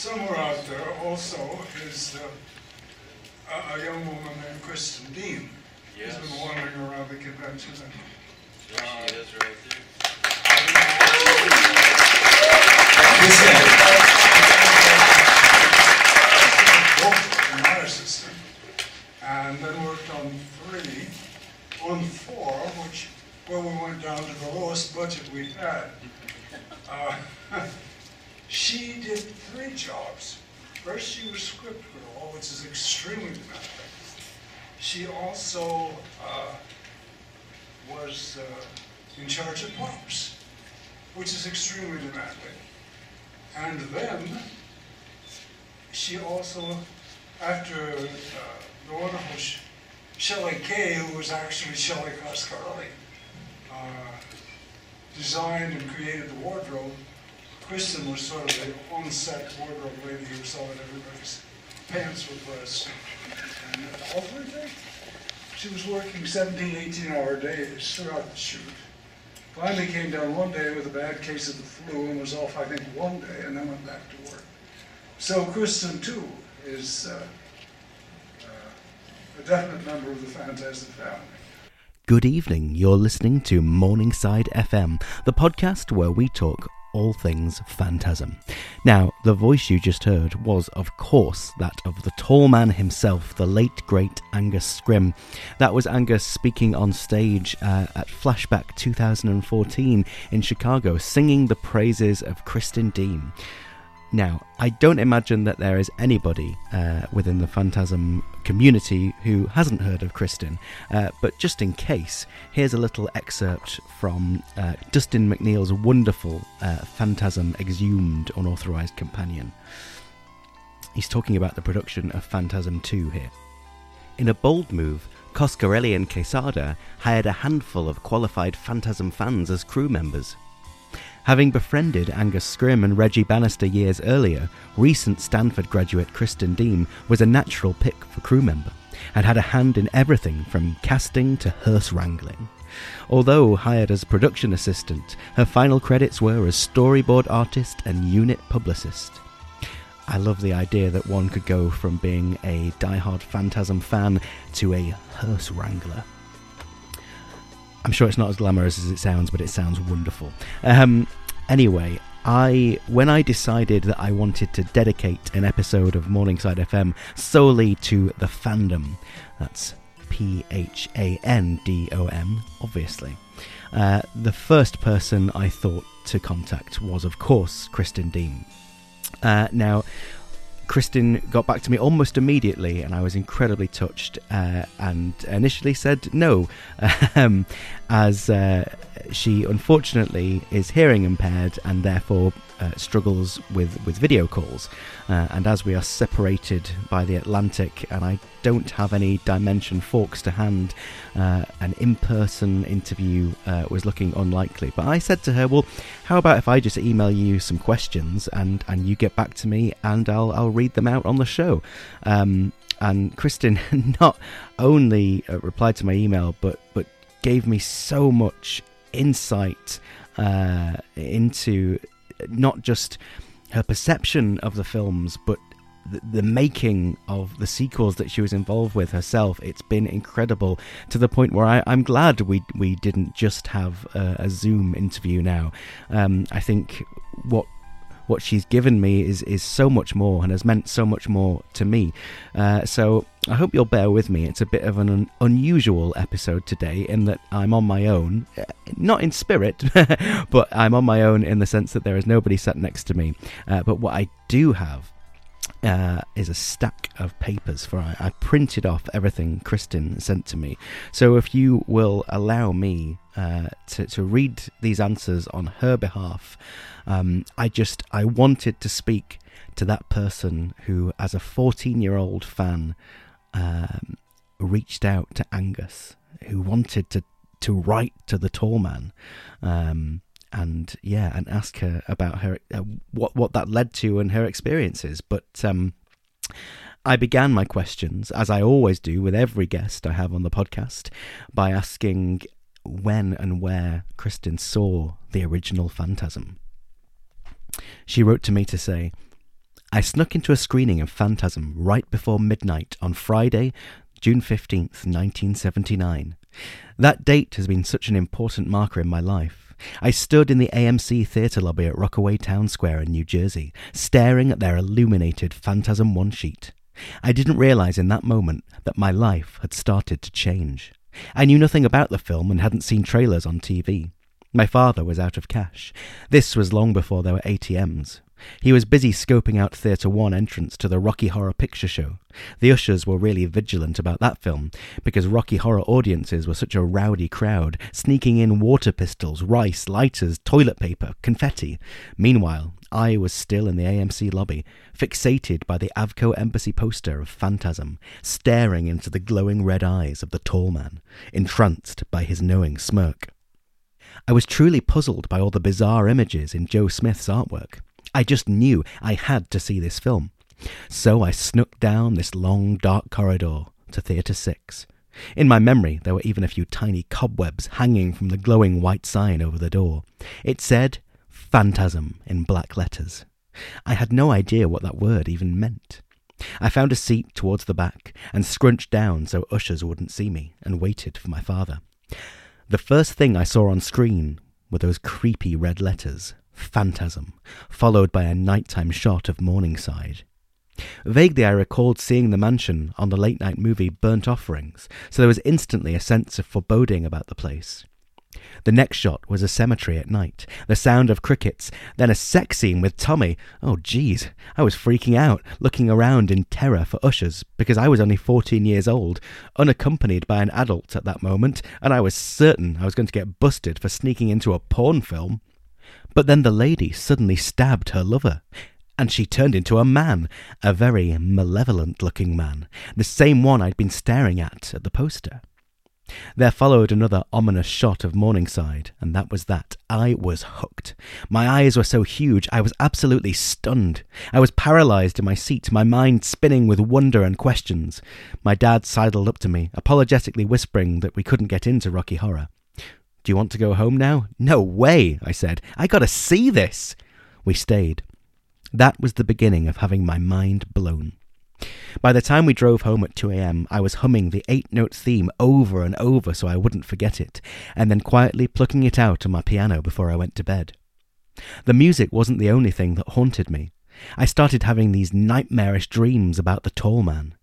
somewhere out there also is uh, a, a young woman named Kristen Deem. Yes. Who's been wandering around the convention. And, There she is right there. both in our. And then worked on three, on four, which, well, we went down to the lowest budget we had. Uh, she did three jobs. First, she was script girl, which is extremely demanding. She also uh, was uh, in charge of props, which is extremely demanding. And then she also, after uh, the wonderful Sh- Shelley Kay, who was actually Shelley Coscarelli, uh, designed and created the wardrobe, Kristen was sort of the on-set wardrobe lady who saw that everybody's pants were pressed. And three days, she was working 17, 18 hour days throughout the shoot. Finally came down one day with a bad case of the flu and was off, I think, one day and then went back to work. So Kristen, too, is uh, uh, a definite member of the Phantasm family. Good evening. You're listening to Morningside FM, the podcast where we talk all things phantasm. Now, the voice you just heard was, of course, that of the tall man himself, the late great Angus Scrimm. That was Angus speaking on stage uh, at Flashback 2014 in Chicago, singing the praises of Kristen Deem. Now, I don't imagine that there is anybody uh, within the Phantasm community who hasn't heard of Kristen, uh, but just in case, here's a little excerpt from uh, Dustin McNeill's wonderful uh, Phantasm Exhumed Unauthorized Companion. He's talking about the production of Phantasm 2 here. In a bold move, Coscarelli and Quezada hired a handful of qualified Phantasm fans as crew members. Having befriended Angus Scrimm and Reggie Bannister years earlier, recent Stanford graduate Kristen Deem was a natural pick for crew member and had a hand in everything from casting to hearse wrangling. Although hired as production assistant, her final credits were as storyboard artist and unit publicist. I love the idea that one could go from being a die-hard Phantasm fan to a hearse wrangler. I'm sure it's not as glamorous as it sounds, but it sounds wonderful. Um, anyway, I when I decided that I wanted to dedicate an episode of Morningside FM solely to the fandom, that's P H A N D O M, obviously. Uh, the first person I thought to contact was, of course, Kristen Deem. Uh, now, Kristen got back to me almost immediately, and I was incredibly touched. Uh, and initially said no, um, as uh, she unfortunately is hearing impaired and therefore uh, struggles with, with video calls. Uh, and as we are separated by the Atlantic, and I don't have any dimension forks to hand, uh, an in person interview uh, was looking unlikely. But I said to her, Well, how about if I just email you some questions and, and you get back to me and I'll, I'll read them out on the show? Um, and Kristen not only uh, replied to my email, but, but gave me so much insight uh, into not just her perception of the films, but the, the, making of the sequels that she was involved with herself. It's been incredible to the point where I, am glad we we didn't just have a, a Zoom interview now. Um, I think what what she's given me is is so much more and has meant so much more to me. Uh, so I hope you'll bear with me. It's a bit of an un- unusual episode today in that I'm on my own, uh, not in spirit, but I'm on my own in the sense that there is nobody sat next to me. Uh, but what I do have uh, is a stack of papers for I, I, printed off everything Kristen sent to me. So if you will allow me uh, to to read these answers on her behalf, um, I just I wanted to speak to that person who, as a 14 year old fan, um, reached out to Angus, who wanted to to write to the tall man. Um, and yeah, and ask her about her uh, what what that led to and her experiences. But um, I began my questions, as I always do with every guest I have on the podcast, by asking when and where Kristen saw the original Phantasm. She wrote to me to say, I snuck into a screening of Phantasm right before midnight on Friday, June 15th, 1979. That date has been such an important marker in my life. I stood in the AMC theatre lobby at Rockaway Town Square in New Jersey, staring at their illuminated Phantasm 1 sheet. I didn't realize in that moment that my life had started to change. I knew nothing about the film and hadn't seen trailers on TV. My father was out of cash. This was long before there were ATMs. He was busy scoping out Theatre One entrance to the Rocky Horror Picture Show. The ushers were really vigilant about that film, because Rocky Horror audiences were such a rowdy crowd, sneaking in water pistols, rice, lighters, toilet paper, confetti. Meanwhile, I was still in the AMC lobby, fixated by the Avco Embassy poster of Phantasm, staring into the glowing red eyes of the tall man, entranced by his knowing smirk. I was truly puzzled by all the bizarre images in Joe Smith's artwork. I just knew I had to see this film. So I snuck down this long, dark corridor to Theatre 6. In my memory, there were even a few tiny cobwebs hanging from the glowing white sign over the door. It said, Phantasm in black letters. I had no idea what that word even meant. I found a seat towards the back and scrunched down so ushers wouldn't see me and waited for my father. The first thing I saw on screen were those creepy red letters Phantasm, followed by a nighttime shot of Morningside. Vaguely, I recalled seeing the mansion on the late night movie Burnt Offerings, so there was instantly a sense of foreboding about the place. The next shot was a cemetery at night, the sound of crickets, then a sex scene with Tommy. Oh, geez, I was freaking out, looking around in terror for ushers, because I was only 14 years old, unaccompanied by an adult at that moment, and I was certain I was going to get busted for sneaking into a porn film. But then the lady suddenly stabbed her lover, and she turned into a man, a very malevolent looking man, the same one I'd been staring at at the poster. There followed another ominous shot of Morningside, and that was that. I was hooked. My eyes were so huge, I was absolutely stunned. I was paralyzed in my seat, my mind spinning with wonder and questions. My dad sidled up to me, apologetically whispering that we couldn't get into Rocky Horror. Do you want to go home now? No way, I said. I gotta see this. We stayed. That was the beginning of having my mind blown. By the time we drove home at 2 a.m., I was humming the eight note theme over and over so I wouldn't forget it, and then quietly plucking it out on my piano before I went to bed. The music wasn't the only thing that haunted me. I started having these nightmarish dreams about the tall man.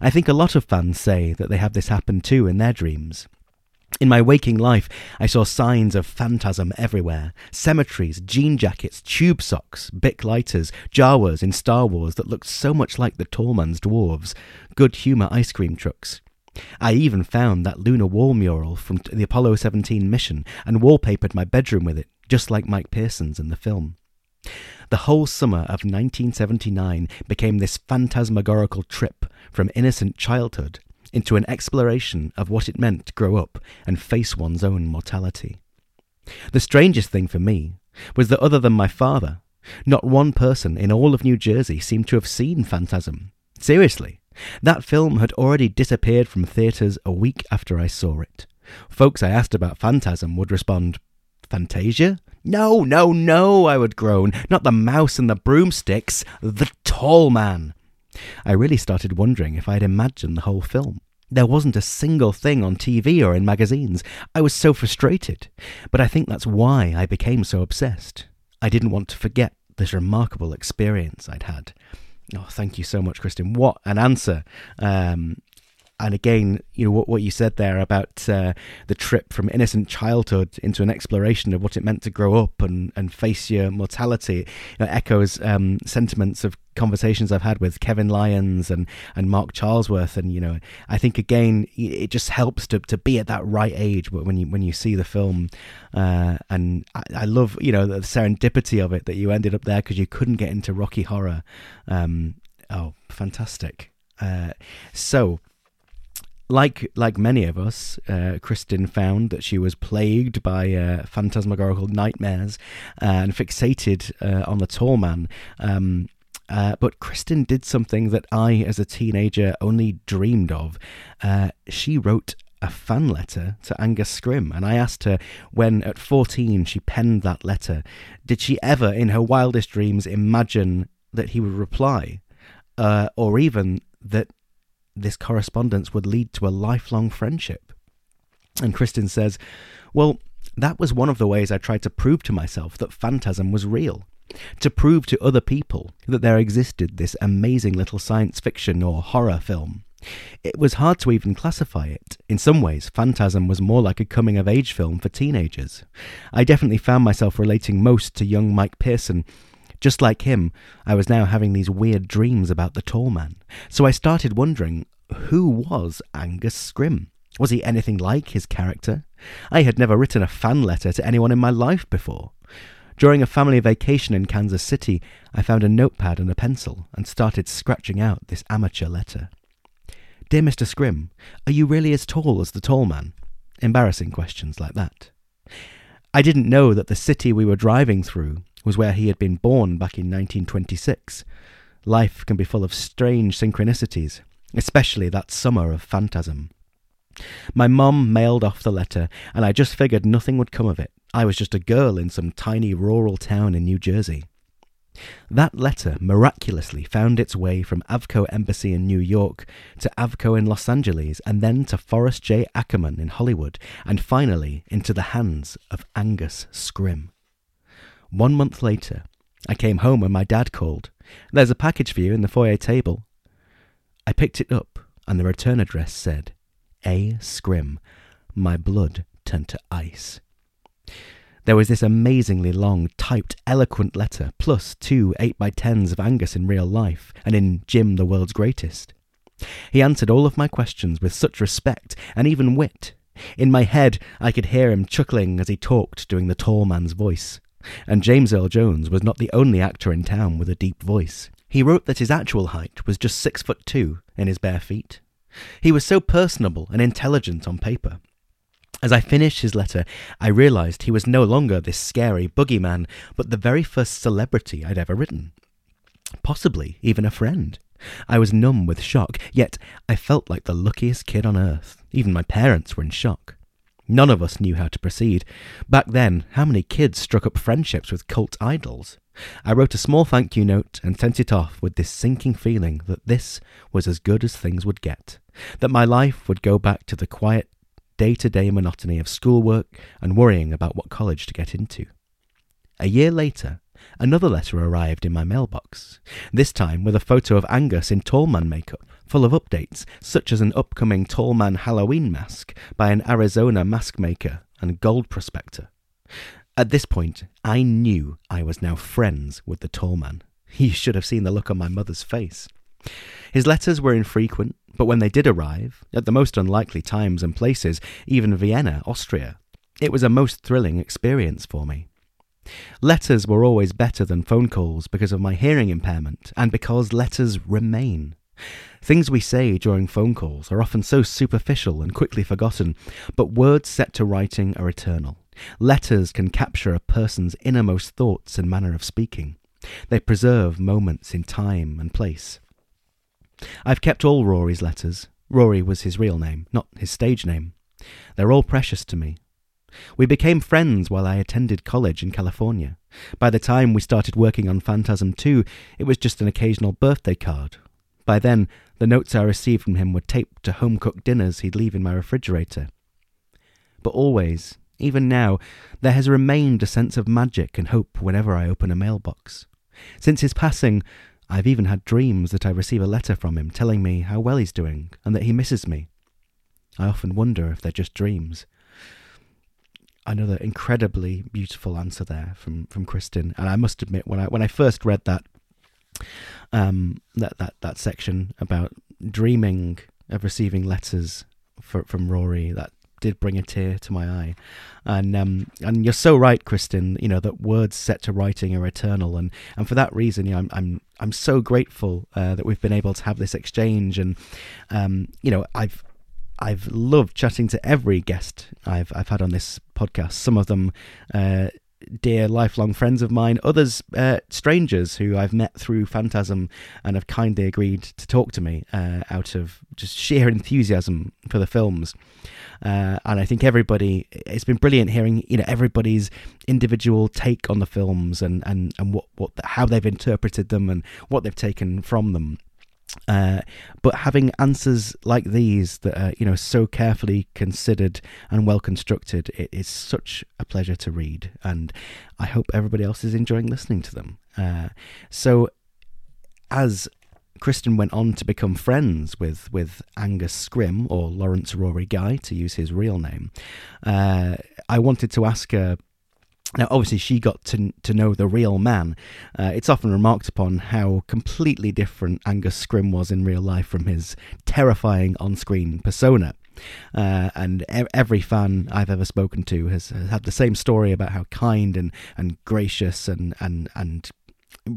I think a lot of fans say that they have this happen too in their dreams. In my waking life, I saw signs of phantasm everywhere cemeteries, jean jackets, tube socks, Bic lighters, Jawas in Star Wars that looked so much like the tall man's dwarves, good humour ice cream trucks. I even found that lunar wall mural from the Apollo 17 mission and wallpapered my bedroom with it, just like Mike Pearson's in the film. The whole summer of 1979 became this phantasmagorical trip from innocent childhood into an exploration of what it meant to grow up and face one's own mortality. The strangest thing for me was that other than my father, not one person in all of New Jersey seemed to have seen Phantasm. Seriously, that film had already disappeared from theatres a week after I saw it. Folks I asked about Phantasm would respond, Fantasia? No, no, no, I would groan. Not the mouse and the broomsticks, the tall man. I really started wondering if I'd imagined the whole film. There wasn't a single thing on TV or in magazines. I was so frustrated. But I think that's why I became so obsessed. I didn't want to forget this remarkable experience I'd had. Oh, thank you so much, Kristen. What an answer. Um, and again, you know what, what you said there about uh, the trip from innocent childhood into an exploration of what it meant to grow up and, and face your mortality you know, echoes um, sentiments of conversations I've had with Kevin Lyons and, and Mark Charlesworth, and you know, I think again it just helps to, to be at that right age when you when you see the film, uh, and I, I, love you know the serendipity of it that you ended up there because you couldn't get into Rocky Horror. Um, oh, fantastic! Uh, so like like many of us, uh, Kristen found that she was plagued by uh, phantasmagorical nightmares uh, and fixated uh, on the tall man. Um, uh, but Kristen did something that I, as a teenager, only dreamed of. Uh, she wrote a fan letter to Angus Scrimm, and I asked her when, at 14, she penned that letter, did she ever, in her wildest dreams, imagine that he would reply, or even that this correspondence would lead to a lifelong friendship. And Kristen says, Well, that was one of the ways I tried to prove to myself that Phantasm was real. To prove to other people that there existed this amazing little science fiction or horror film. It was hard to even classify it. In some ways, Phantasm was more like a coming of age film for teenagers. I definitely found myself relating most to young Mike Pearson. Just like him, I was now having these weird dreams about the tall man. So I started wondering who was Angus Scrimm? Was he anything like his character? I had never written a fan letter to anyone in my life before. During a family vacation in Kansas City, I found a notepad and a pencil and started scratching out this amateur letter. Dear Mr. Scrimm, are you really as tall as the tall man? Embarrassing questions like that. I didn't know that the city we were driving through was where he had been born back in 1926. Life can be full of strange synchronicities, especially that summer of phantasm. My mum mailed off the letter, and I just figured nothing would come of it. I was just a girl in some tiny rural town in New Jersey. That letter miraculously found its way from Avco Embassy in New York to Avco in Los Angeles and then to Forrest J. Ackerman in Hollywood and finally into the hands of Angus Scrimm. One month later, I came home and my dad called. There's a package for you in the foyer table. I picked it up and the return address said, A. Scrimm. My blood turned to ice. There was this amazingly long, typed, eloquent letter, plus two 8x10s of Angus in real life, and in Jim the World's Greatest. He answered all of my questions with such respect and even wit. In my head, I could hear him chuckling as he talked, doing the tall man's voice. And James Earl Jones was not the only actor in town with a deep voice. He wrote that his actual height was just six foot two in his bare feet. He was so personable and intelligent on paper, as I finished his letter, I realized he was no longer this scary boogeyman, but the very first celebrity I'd ever written. Possibly even a friend. I was numb with shock, yet I felt like the luckiest kid on earth. Even my parents were in shock. None of us knew how to proceed. Back then, how many kids struck up friendships with cult idols? I wrote a small thank you note and sent it off with this sinking feeling that this was as good as things would get, that my life would go back to the quiet day to day monotony of schoolwork and worrying about what college to get into. A year later, another letter arrived in my mailbox, this time with a photo of Angus in tallman makeup, full of updates, such as an upcoming tallman Halloween mask by an Arizona mask maker and gold prospector. At this point, I knew I was now friends with the tallman. You should have seen the look on my mother's face. His letters were infrequent, but when they did arrive, at the most unlikely times and places, even Vienna, Austria, it was a most thrilling experience for me. Letters were always better than phone calls because of my hearing impairment and because letters remain. Things we say during phone calls are often so superficial and quickly forgotten, but words set to writing are eternal. Letters can capture a person's innermost thoughts and manner of speaking. They preserve moments in time and place. I've kept all Rory's letters. Rory was his real name, not his stage name. They're all precious to me. We became friends while I attended college in California. By the time we started working on Phantasm 2, it was just an occasional birthday card. By then, the notes I received from him were taped to home cooked dinners he'd leave in my refrigerator. But always, even now, there has remained a sense of magic and hope whenever I open a mailbox. Since his passing, I've even had dreams that I receive a letter from him telling me how well he's doing and that he misses me. I often wonder if they're just dreams. Another incredibly beautiful answer there from, from Kristen, and I must admit when I when I first read that um, that, that that section about dreaming of receiving letters for, from Rory, that did bring a tear to my eye. And um, and you're so right, Kristen. You know that words set to writing are eternal, and, and for that reason, you know, I'm I'm I'm so grateful uh, that we've been able to have this exchange. And um, you know, I've I've loved chatting to every guest I've I've had on this podcast. Some of them uh, dear lifelong friends of mine, others uh, strangers who I've met through Phantasm and have kindly agreed to talk to me uh, out of just sheer enthusiasm for the films. Uh, and I think everybody, it's been brilliant hearing you know everybody's individual take on the films and and and what what how they've interpreted them and what they've taken from them. Uh, but having answers like these that are you know so carefully considered and well constructed, it is such a pleasure to read, and I hope everybody else is enjoying listening to them. Uh, so, as Kristen went on to become friends with with Angus Scrimm or Lawrence Rory Guy, to use his real name, uh, I wanted to ask her now, obviously, she got to to know the real man. Uh, it's often remarked upon how completely different Angus Scrimm was in real life from his terrifying on-screen persona. Uh, and e- every fan I've ever spoken to has, has, had the same story about how kind and, and gracious and, and, and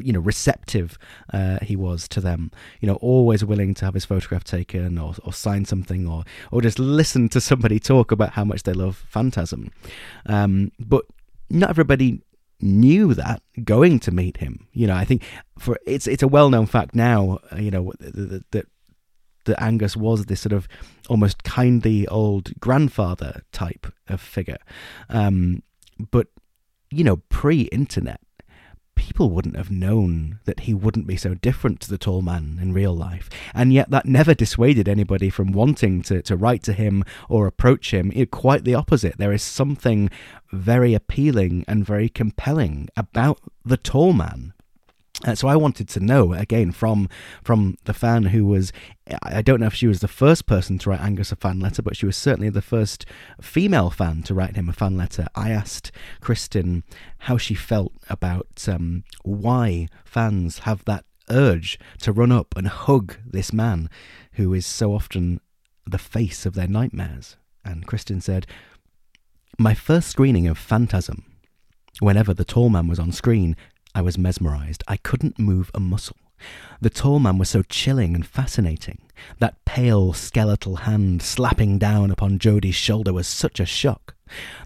you know receptive uh, he was to them you know always willing to have his photograph taken or, or sign something or or just listen to somebody talk about how much they love phantasm um, but not everybody knew that going to meet him. You know, I think for it's it's a well known fact now. Uh, you know that that that Angus was this sort of almost kindly old grandfather type of figure, um, but you know, pre-internet, people wouldn't have known that he wouldn't be so different to the tall man in real life. And yet that never dissuaded anybody from wanting to, to write to him or approach him. It, quite the opposite. There is something very appealing and very compelling about the tall man. Uh, so I wanted to know again from from the fan who was I don't know if she was the first person to write Angus a fan letter, but she was certainly the first female fan to write him a fan letter. I asked Kristen how she felt about um, why fans have that urge to run up and hug this man who is so often the face of their nightmares. And Kristen said, "My first screening of Phantasm." Whenever the tall man was on screen, I was mesmerized. I couldn't move a muscle. The tall man was so chilling and fascinating. That pale, skeletal hand slapping down upon Jodie's shoulder was such a shock.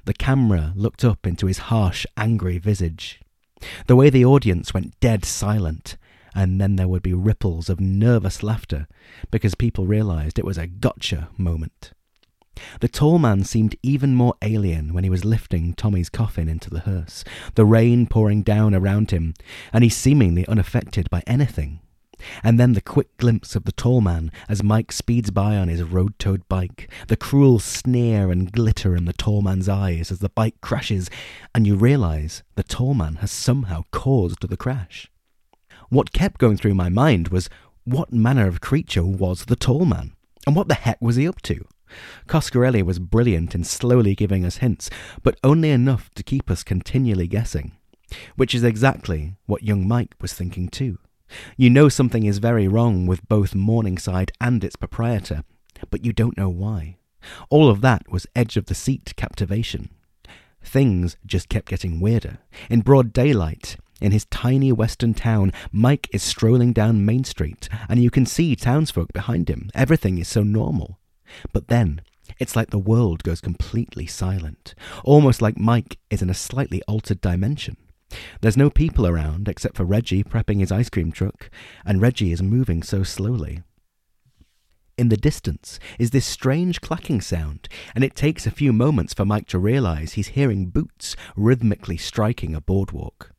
The camera looked up into his harsh, angry visage. The way the audience went dead silent, and then there would be ripples of nervous laughter because people realized it was a gotcha moment. The tall man seemed even more alien when he was lifting Tommy's coffin into the hearse, the rain pouring down around him, and he seemingly unaffected by anything. And then the quick glimpse of the tall man as Mike speeds by on his road toed bike, the cruel sneer and glitter in the tall man's eyes as the bike crashes, and you realize the tall man has somehow caused the crash. What kept going through my mind was what manner of creature was the tall man? And what the heck was he up to? Coscarelli was brilliant in slowly giving us hints, but only enough to keep us continually guessing. Which is exactly what young Mike was thinking too. You know something is very wrong with both Morningside and its proprietor, but you don't know why. All of that was edge of the seat captivation. Things just kept getting weirder. In broad daylight, in his tiny western town, Mike is strolling down Main Street, and you can see townsfolk behind him. Everything is so normal. But then, it's like the world goes completely silent, almost like Mike is in a slightly altered dimension. There's no people around except for Reggie prepping his ice cream truck, and Reggie is moving so slowly. In the distance is this strange clacking sound, and it takes a few moments for Mike to realize he's hearing boots rhythmically striking a boardwalk.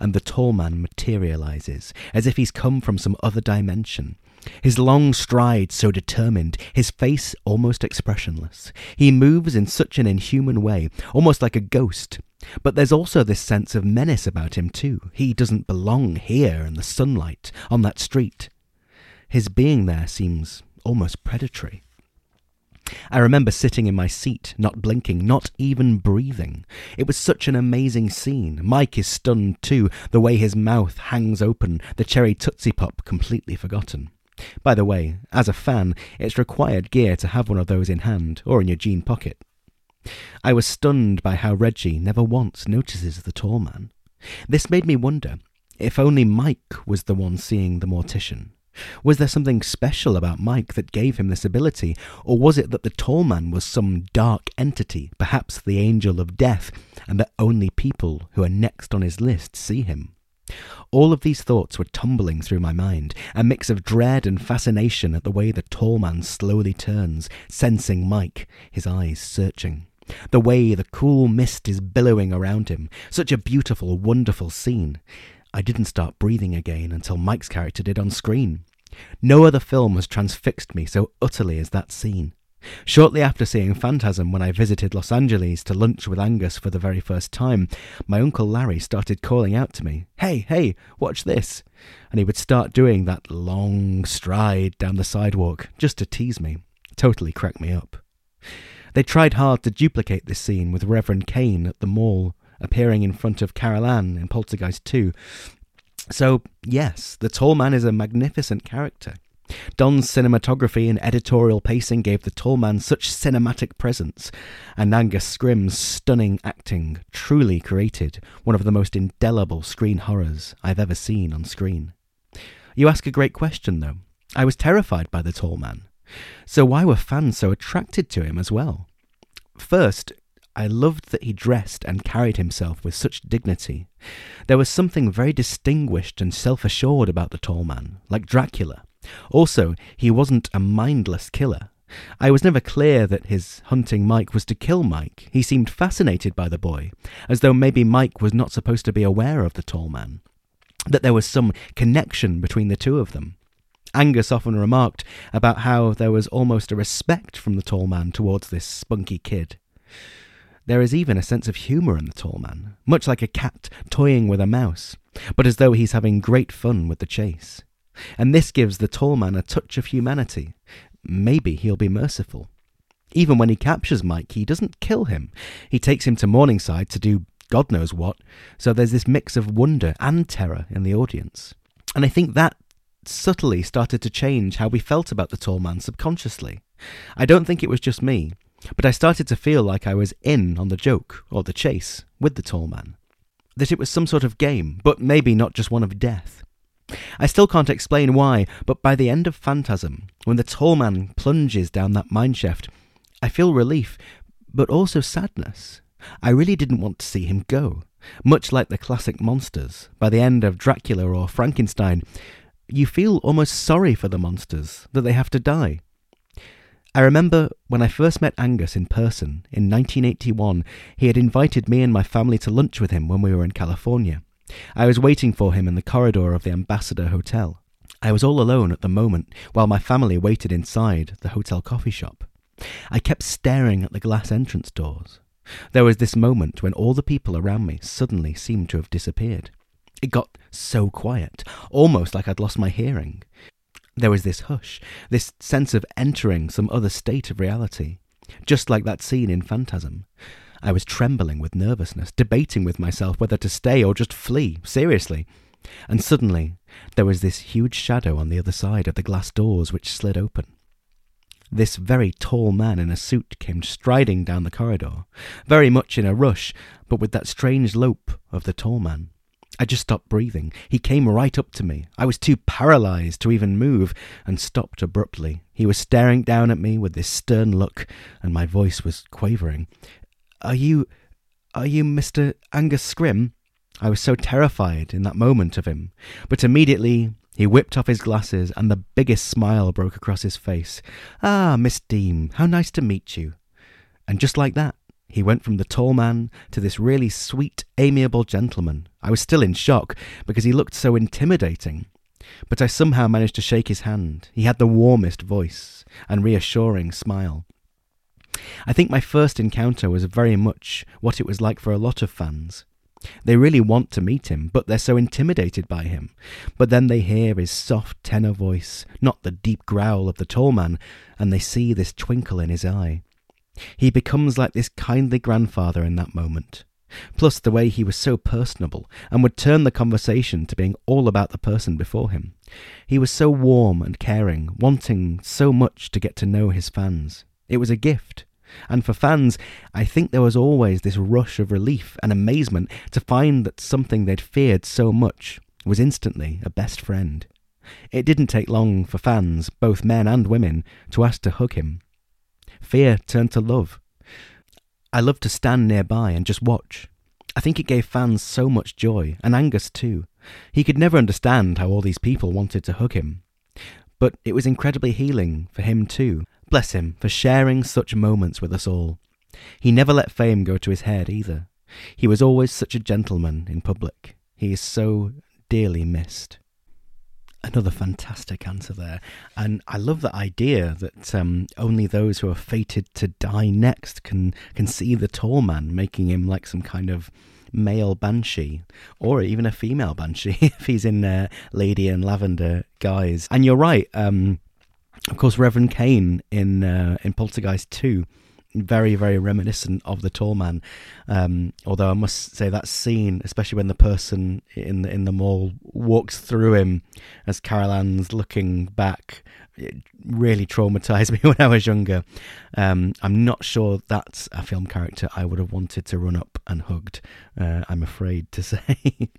And the tall man materializes, as if he's come from some other dimension, his long strides so determined, his face almost expressionless. He moves in such an inhuman way, almost like a ghost. But there's also this sense of menace about him, too. He doesn't belong here in the sunlight, on that street. His being there seems almost predatory. I remember sitting in my seat, not blinking, not even breathing. It was such an amazing scene. Mike is stunned too, the way his mouth hangs open, the cherry Tootsie Pop completely forgotten. By the way, as a fan, it's required gear to have one of those in hand or in your jean pocket. I was stunned by how Reggie never once notices the tall man. This made me wonder if only Mike was the one seeing the mortician. Was there something special about Mike that gave him this ability, or was it that the tall man was some dark entity, perhaps the angel of death, and that only people who are next on his list see him? All of these thoughts were tumbling through my mind, a mix of dread and fascination at the way the tall man slowly turns, sensing Mike, his eyes searching. The way the cool mist is billowing around him. Such a beautiful, wonderful scene. I didn't start breathing again until Mike's character did on screen. No other film has transfixed me so utterly as that scene. Shortly after seeing Phantasm, when I visited Los Angeles to lunch with Angus for the very first time, my Uncle Larry started calling out to me, Hey, hey, watch this! And he would start doing that long stride down the sidewalk just to tease me. Totally crack me up. They tried hard to duplicate this scene with Reverend Kane at the mall, appearing in front of Carol Anne in Poltergeist 2. So, yes, the tall man is a magnificent character. Don's cinematography and editorial pacing gave the tall man such cinematic presence, and Angus Scrimm's stunning acting truly created one of the most indelible screen horrors I've ever seen on screen. You ask a great question, though. I was terrified by the tall man. So why were fans so attracted to him as well? First, I loved that he dressed and carried himself with such dignity. There was something very distinguished and self assured about the tall man, like Dracula. Also, he wasn't a mindless killer. I was never clear that his hunting Mike was to kill Mike. He seemed fascinated by the boy, as though maybe Mike was not supposed to be aware of the tall man, that there was some connection between the two of them. Angus often remarked about how there was almost a respect from the tall man towards this spunky kid. There is even a sense of humour in the tall man, much like a cat toying with a mouse, but as though he's having great fun with the chase. And this gives the tall man a touch of humanity. Maybe he'll be merciful. Even when he captures Mike, he doesn't kill him. He takes him to Morningside to do God knows what, so there's this mix of wonder and terror in the audience. And I think that subtly started to change how we felt about the tall man subconsciously. I don't think it was just me, but I started to feel like I was in on the joke, or the chase, with the tall man. That it was some sort of game, but maybe not just one of death. I still can't explain why, but by the end of Phantasm, when the tall man plunges down that mineshaft, I feel relief, but also sadness. I really didn't want to see him go. Much like the classic monsters, by the end of Dracula or Frankenstein, you feel almost sorry for the monsters, that they have to die. I remember when I first met Angus in person in 1981, he had invited me and my family to lunch with him when we were in California. I was waiting for him in the corridor of the Ambassador Hotel. I was all alone at the moment while my family waited inside the hotel coffee shop. I kept staring at the glass entrance doors. There was this moment when all the people around me suddenly seemed to have disappeared. It got so quiet, almost like I'd lost my hearing. There was this hush, this sense of entering some other state of reality, just like that scene in Phantasm. I was trembling with nervousness, debating with myself whether to stay or just flee, seriously. And suddenly, there was this huge shadow on the other side of the glass doors which slid open. This very tall man in a suit came striding down the corridor, very much in a rush, but with that strange lope of the tall man. I just stopped breathing. He came right up to me. I was too paralyzed to even move, and stopped abruptly. He was staring down at me with this stern look, and my voice was quavering. Are you. are you Mr. Angus Scrimm? I was so terrified in that moment of him. But immediately he whipped off his glasses, and the biggest smile broke across his face. Ah, Miss Deem, how nice to meet you. And just like that, he went from the tall man to this really sweet, amiable gentleman. I was still in shock because he looked so intimidating. But I somehow managed to shake his hand. He had the warmest voice and reassuring smile. I think my first encounter was very much what it was like for a lot of fans. They really want to meet him, but they're so intimidated by him. But then they hear his soft tenor voice, not the deep growl of the tall man, and they see this twinkle in his eye. He becomes like this kindly grandfather in that moment. Plus, the way he was so personable and would turn the conversation to being all about the person before him. He was so warm and caring, wanting so much to get to know his fans. It was a gift. And for fans, I think there was always this rush of relief and amazement to find that something they'd feared so much was instantly a best friend. It didn't take long for fans, both men and women, to ask to hug him. Fear turned to love. I loved to stand nearby and just watch. I think it gave fans so much joy, and Angus too. He could never understand how all these people wanted to hug him. But it was incredibly healing for him too. Bless him for sharing such moments with us all. He never let fame go to his head either. He was always such a gentleman in public. He is so dearly missed. Another fantastic answer there. And I love that idea that um, only those who are fated to die next can, can see the tall man, making him like some kind of male banshee or even a female banshee if he's in uh, lady and lavender guise. And you're right. Um, of course, Reverend Kane in uh, in Poltergeist 2 very, very reminiscent of the tall man. Um, although I must say that scene, especially when the person in the in the mall walks through him as Carol Anne's looking back, it really traumatized me when I was younger. Um, I'm not sure that's a film character I would have wanted to run up and hugged. Uh, I'm afraid to say.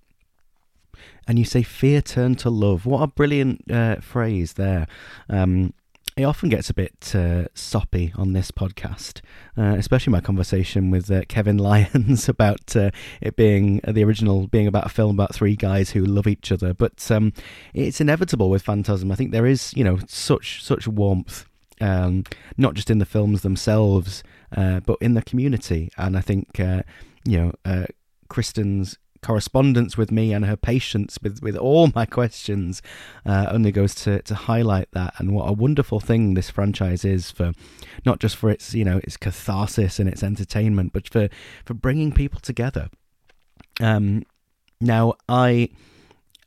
and you say fear turned to love. What a brilliant uh, phrase there. Um, it often gets a bit uh, soppy on this podcast, uh, especially my conversation with uh, Kevin Lyons about uh, it being uh, the original being about a film about three guys who love each other. But um, it's inevitable with Phantasm. I think there is, you know, such such warmth, um, not just in the films themselves, uh, but in the community. And I think, you know, Kristen's correspondence with me and her patience with, with all my questions uh, only goes to, to highlight that. And what a wonderful thing this franchise is for not just for its you know its catharsis and its entertainment but for for bringing people together. Um now i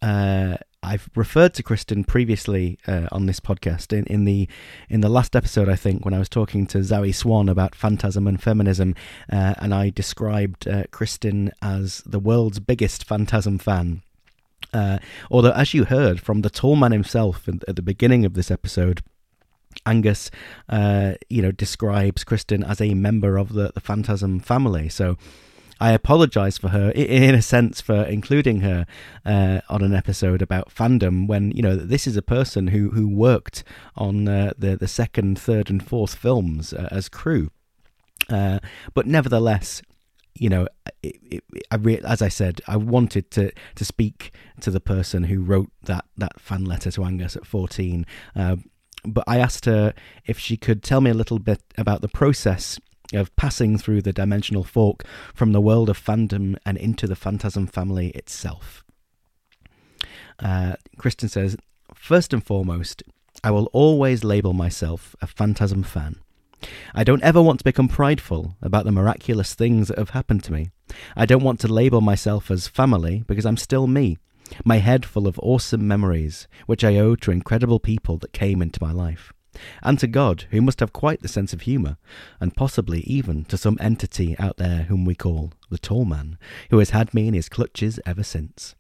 uh I've referred to Kristen previously uh, on this podcast in, in the in the last episode, I think, when I was talking to Zoe Swan about phantasm and feminism, uh, and I described uh, Kristen as the world's biggest phantasm fan. Uh, although, as you heard from the tall man himself at the beginning of this episode, Angus, uh, you know, describes Kristen as a member of the, the Phantasm family. So I apologise for her, in a sense, for including her uh, on an episode about fandom when you know this is a person who who worked on uh, the the second, third, and fourth films uh, as crew. Uh, but nevertheless, you know, it, it, I re- as I said, I wanted to to speak to the person who wrote that that fan letter to Angus at fourteen. Uh, but I asked her if she could tell me a little bit about the process of passing through the dimensional fork from the world of fandom and into the Phantasm family itself. Uh, Kristen says, First and foremost, I will always label myself a Phantasm fan. I don't ever want to become prideful about the miraculous things that have happened to me. I don't want to label myself as family because I'm still me, my head full of awesome memories, which I owe to incredible people that came into my life and to God, who must have quite the sense of humour, and possibly even to some entity out there whom we call the Tall Man, who has had me in his clutches ever since.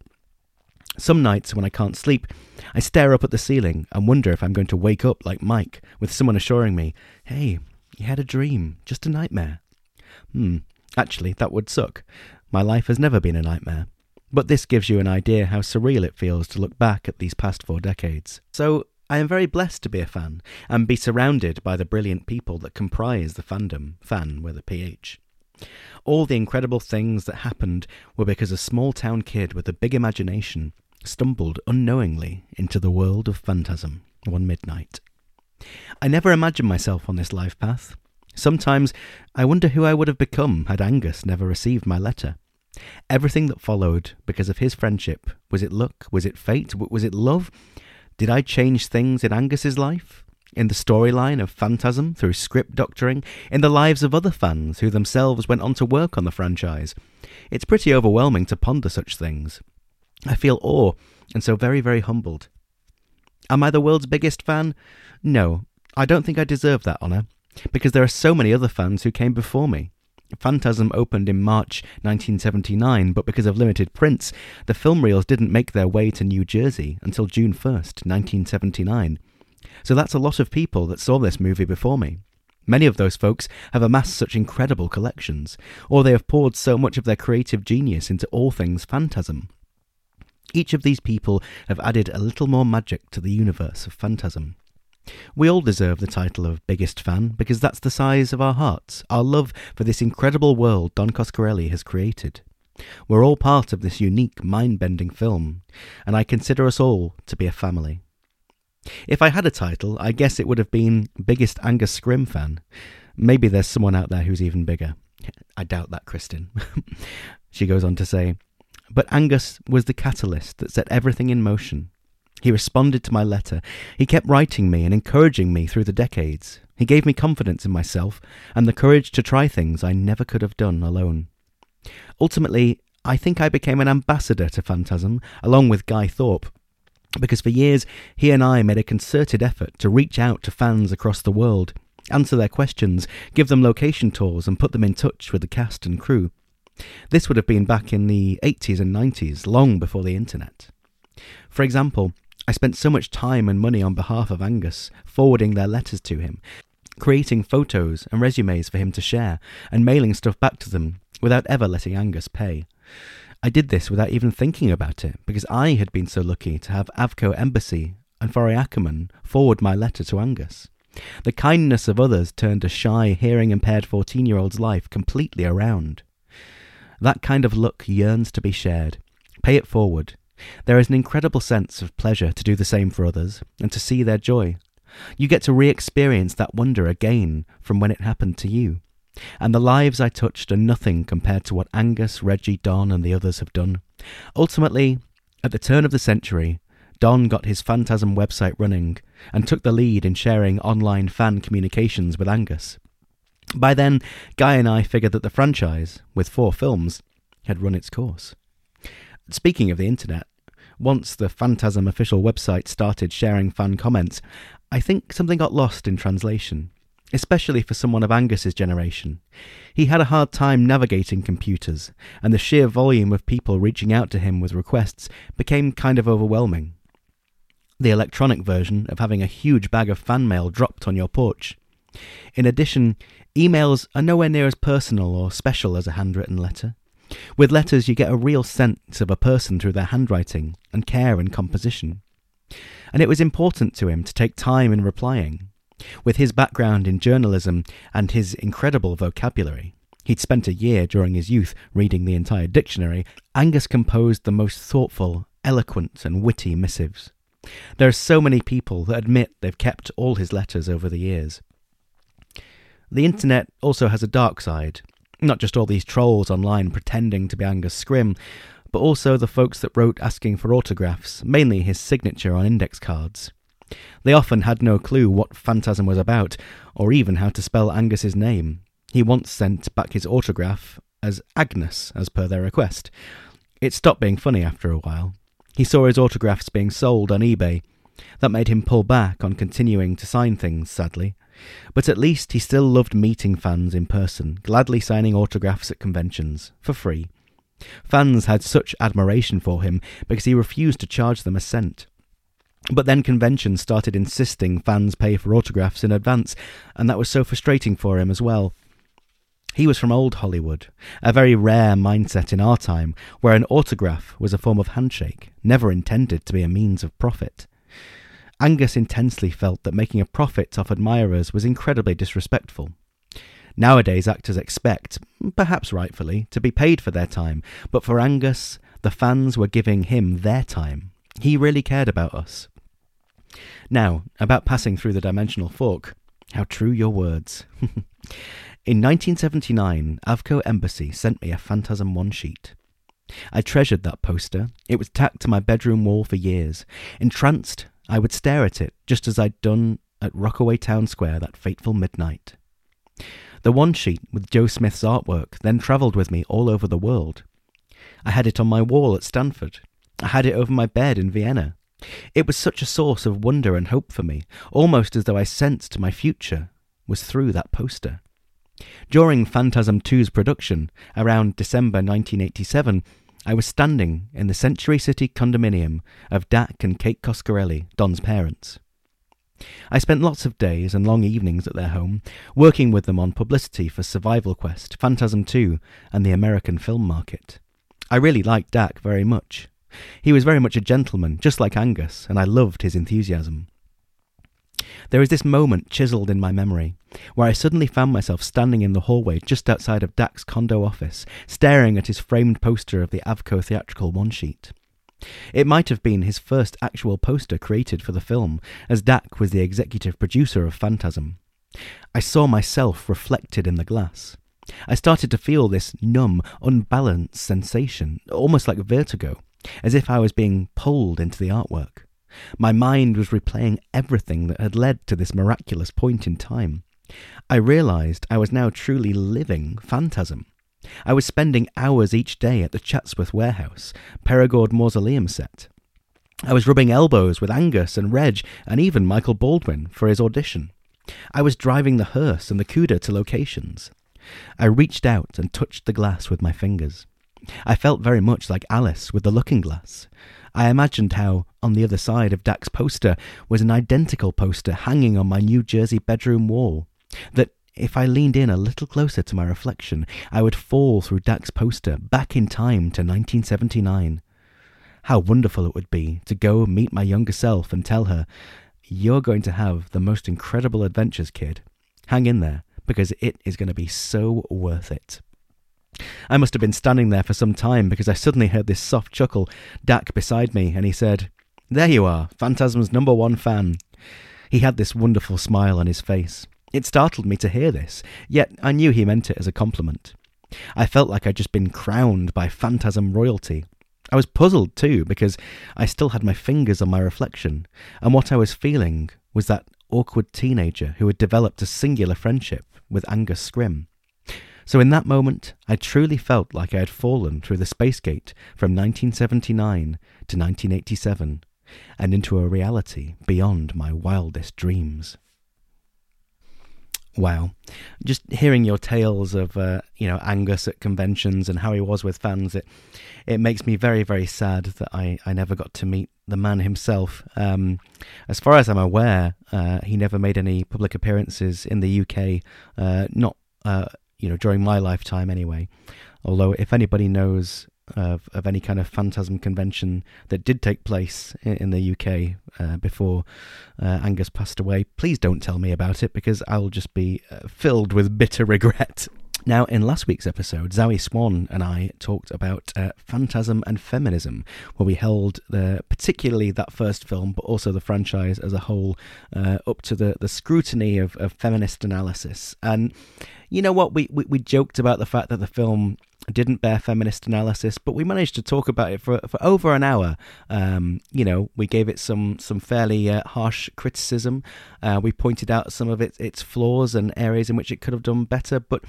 Some nights when I can't sleep, I stare up at the ceiling and wonder if I'm going to wake up like Mike, with someone assuring me, Hey, you had a dream, just a nightmare. Hmm, actually, that would suck. My life has never been a nightmare. But this gives you an idea how surreal it feels to look back at these past four decades. So, I am very blessed to be a fan and be surrounded by the brilliant people that comprise the fandom, fan with a PH. All the incredible things that happened were because a small town kid with a big imagination stumbled unknowingly into the world of phantasm one midnight. I never imagined myself on this life path. Sometimes I wonder who I would have become had Angus never received my letter. Everything that followed because of his friendship was it luck? Was it fate? Was it love? Did I change things in Angus's life? In the storyline of Phantasm through script doctoring? In the lives of other fans who themselves went on to work on the franchise? It's pretty overwhelming to ponder such things. I feel awe and so very, very humbled. Am I the world's biggest fan? No, I don't think I deserve that honour, because there are so many other fans who came before me. Phantasm opened in March 1979, but because of limited prints, the film reels didn't make their way to New Jersey until June 1st, 1979. So that's a lot of people that saw this movie before me. Many of those folks have amassed such incredible collections, or they have poured so much of their creative genius into all things Phantasm. Each of these people have added a little more magic to the universe of Phantasm. We all deserve the title of biggest fan because that's the size of our hearts, our love for this incredible world Don Coscarelli has created. We're all part of this unique, mind bending film, and I consider us all to be a family. If I had a title, I guess it would have been Biggest Angus Scrimm Fan. Maybe there's someone out there who's even bigger. I doubt that, Kristen. she goes on to say, But Angus was the catalyst that set everything in motion. He responded to my letter. He kept writing me and encouraging me through the decades. He gave me confidence in myself and the courage to try things I never could have done alone. Ultimately, I think I became an ambassador to Phantasm, along with Guy Thorpe, because for years he and I made a concerted effort to reach out to fans across the world, answer their questions, give them location tours, and put them in touch with the cast and crew. This would have been back in the 80s and 90s, long before the internet. For example, I spent so much time and money on behalf of Angus, forwarding their letters to him, creating photos and resumes for him to share, and mailing stuff back to them without ever letting Angus pay. I did this without even thinking about it, because I had been so lucky to have Avco Embassy and Forry Ackerman forward my letter to Angus. The kindness of others turned a shy, hearing impaired 14 year old's life completely around. That kind of luck yearns to be shared. Pay it forward. There is an incredible sense of pleasure to do the same for others and to see their joy. You get to re experience that wonder again from when it happened to you. And the lives I touched are nothing compared to what Angus, Reggie, Don, and the others have done. Ultimately, at the turn of the century, Don got his Phantasm website running and took the lead in sharing online fan communications with Angus. By then, Guy and I figured that the franchise, with four films, had run its course. Speaking of the internet, once the Phantasm official website started sharing fan comments, I think something got lost in translation especially for someone of Angus's generation. He had a hard time navigating computers, and the sheer volume of people reaching out to him with requests became kind of overwhelming. The electronic version of having a huge bag of fan mail dropped on your porch. In addition, emails are nowhere near as personal or special as a handwritten letter. With letters, you get a real sense of a person through their handwriting and care and composition. And it was important to him to take time in replying, with his background in journalism and his incredible vocabulary, he'd spent a year during his youth reading the entire dictionary, Angus composed the most thoughtful, eloquent, and witty missives. There are so many people that admit they've kept all his letters over the years. The internet also has a dark side, not just all these trolls online pretending to be Angus Scrimm, but also the folks that wrote asking for autographs, mainly his signature on index cards. They often had no clue what Phantasm was about, or even how to spell Angus's name. He once sent back his autograph as Agnes, as per their request. It stopped being funny after a while. He saw his autographs being sold on eBay. That made him pull back on continuing to sign things, sadly. But at least he still loved meeting fans in person, gladly signing autographs at conventions, for free. Fans had such admiration for him because he refused to charge them a cent. But then conventions started insisting fans pay for autographs in advance, and that was so frustrating for him as well. He was from old Hollywood, a very rare mindset in our time, where an autograph was a form of handshake, never intended to be a means of profit. Angus intensely felt that making a profit off admirers was incredibly disrespectful. Nowadays, actors expect, perhaps rightfully, to be paid for their time, but for Angus, the fans were giving him their time. He really cared about us. Now, about passing through the dimensional fork. How true your words. In 1979, Avco Embassy sent me a Phantasm 1 sheet. I treasured that poster. It was tacked to my bedroom wall for years. Entranced, I would stare at it, just as I'd done at Rockaway Town Square that fateful midnight. The one sheet with Joe Smith's artwork then travelled with me all over the world. I had it on my wall at Stanford. I had it over my bed in Vienna. It was such a source of wonder and hope for me, almost as though I sensed my future was through that poster. During Phantasm II's production, around December 1987, I was standing in the Century City condominium of Dac and Kate Coscarelli, Don's parents. I spent lots of days and long evenings at their home, working with them on publicity for Survival Quest, Phantasm 2, and the American film market. I really liked Dac very much. He was very much a gentleman, just like Angus, and I loved his enthusiasm. There is this moment chiselled in my memory where I suddenly found myself standing in the hallway just outside of Dac's condo office, staring at his framed poster of the Avco theatrical one sheet. It might have been his first actual poster created for the film, as Dak was the executive producer of Phantasm. I saw myself reflected in the glass. I started to feel this numb, unbalanced sensation, almost like vertigo, as if I was being pulled into the artwork. My mind was replaying everything that had led to this miraculous point in time. I realized I was now truly living Phantasm. I was spending hours each day at the Chatsworth warehouse, Perigord Mausoleum set. I was rubbing elbows with Angus and Reg and even Michael Baldwin for his audition. I was driving the hearse and the Cuda to locations. I reached out and touched the glass with my fingers. I felt very much like Alice with the looking glass. I imagined how, on the other side of Dac's poster, was an identical poster hanging on my New Jersey bedroom wall. That if I leaned in a little closer to my reflection, I would fall through Dac's poster back in time to 1979. How wonderful it would be to go meet my younger self and tell her, You're going to have the most incredible adventures, kid. Hang in there, because it is going to be so worth it. I must have been standing there for some time because I suddenly heard this soft chuckle, Dak beside me, and he said, There you are, Phantasm's number one fan. He had this wonderful smile on his face. It startled me to hear this, yet I knew he meant it as a compliment. I felt like I'd just been crowned by Phantasm royalty. I was puzzled too, because I still had my fingers on my reflection, and what I was feeling was that awkward teenager who had developed a singular friendship with Angus Scrimm. So in that moment, I truly felt like I had fallen through the space gate from 1979 to 1987 and into a reality beyond my wildest dreams. Wow. Just hearing your tales of, uh, you know, Angus at conventions and how he was with fans, it it makes me very, very sad that I, I never got to meet the man himself. Um, as far as I'm aware, uh, he never made any public appearances in the UK, uh, not, uh, you know, during my lifetime anyway. Although, if anybody knows of, of any kind of phantasm convention that did take place in, in the UK uh, before uh, Angus passed away, please don't tell me about it because I'll just be uh, filled with bitter regret. Now, in last week's episode, Zowie Swan and I talked about uh, phantasm and feminism, where we held the, particularly that first film, but also the franchise as a whole, uh, up to the, the scrutiny of, of feminist analysis. And you know what? We, we, we joked about the fact that the film didn't bear feminist analysis, but we managed to talk about it for for over an hour. Um, you know, we gave it some some fairly uh, harsh criticism. Uh, we pointed out some of its its flaws and areas in which it could have done better, but.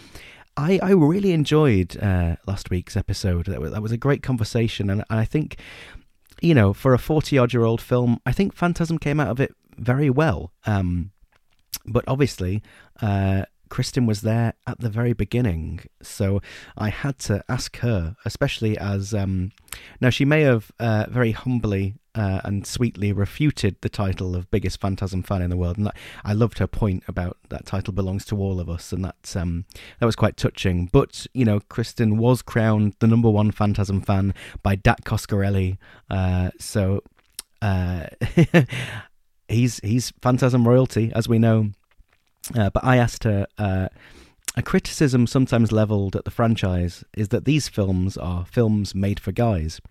I, I really enjoyed uh, last week's episode. That was, that was a great conversation, and I think, you know, for a forty odd year old film, I think Phantasm came out of it very well. Um, but obviously, uh, Kristen was there at the very beginning, so I had to ask her, especially as um, now she may have uh, very humbly uh, and sweetly refuted the title of biggest Phantasm fan in the world, and that, I loved her point about that title belongs to all of us, and that um, that was quite touching. But you know, Kristen was crowned the number one Phantasm fan by Dac Coscarelli, uh, so uh, he's he's Phantasm royalty, as we know. Uh, but I asked her, uh, a criticism sometimes levelled at the franchise is that these films are films made for guys.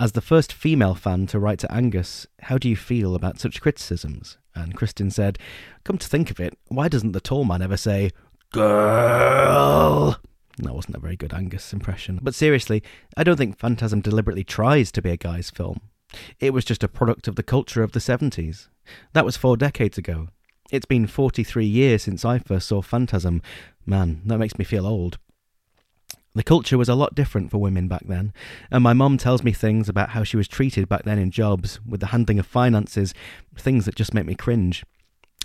As the first female fan to write to Angus, how do you feel about such criticisms? And Kristen said, Come to think of it, why doesn't the tall man ever say, Girl? That wasn't a very good Angus impression. But seriously, I don't think Phantasm deliberately tries to be a guy's film. It was just a product of the culture of the 70s. That was four decades ago. It's been 43 years since I first saw Phantasm. Man, that makes me feel old. The culture was a lot different for women back then, and my mum tells me things about how she was treated back then in jobs, with the handling of finances, things that just make me cringe.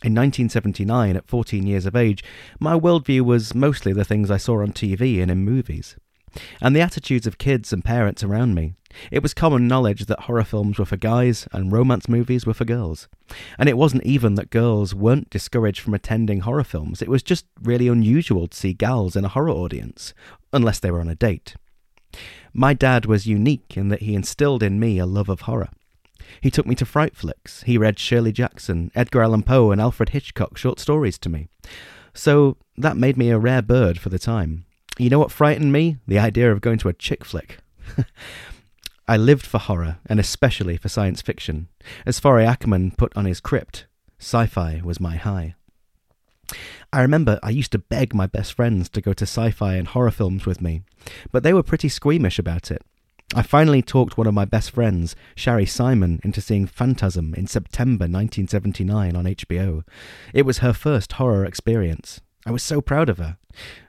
In 1979, at 14 years of age, my worldview was mostly the things I saw on TV and in movies and the attitudes of kids and parents around me. It was common knowledge that horror films were for guys and romance movies were for girls. And it wasn't even that girls weren't discouraged from attending horror films, it was just really unusual to see gals in a horror audience, unless they were on a date. My dad was unique in that he instilled in me a love of horror. He took me to fright flicks. He read Shirley Jackson, Edgar Allan Poe, and Alfred Hitchcock short stories to me. So that made me a rare bird for the time. You know what frightened me? The idea of going to a chick flick. I lived for horror, and especially for science fiction. As Forry Ackerman put on his crypt, sci fi was my high. I remember I used to beg my best friends to go to sci fi and horror films with me, but they were pretty squeamish about it. I finally talked one of my best friends, Shari Simon, into seeing Phantasm in September 1979 on HBO. It was her first horror experience. I was so proud of her.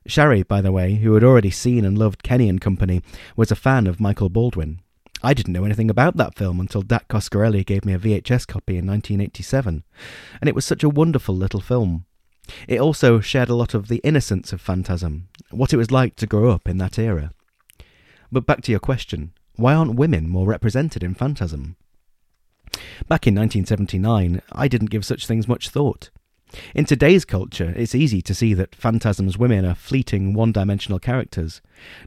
Shari, by the way, who had already seen and loved Kenny and Company, was a fan of Michael Baldwin. I didn't know anything about that film until Dac Coscarelli gave me a VHS copy in 1987, and it was such a wonderful little film. It also shared a lot of the innocence of Phantasm, what it was like to grow up in that era. But back to your question why aren't women more represented in Phantasm? Back in 1979, I didn't give such things much thought. In today's culture, it's easy to see that Phantasm's women are fleeting, one dimensional characters.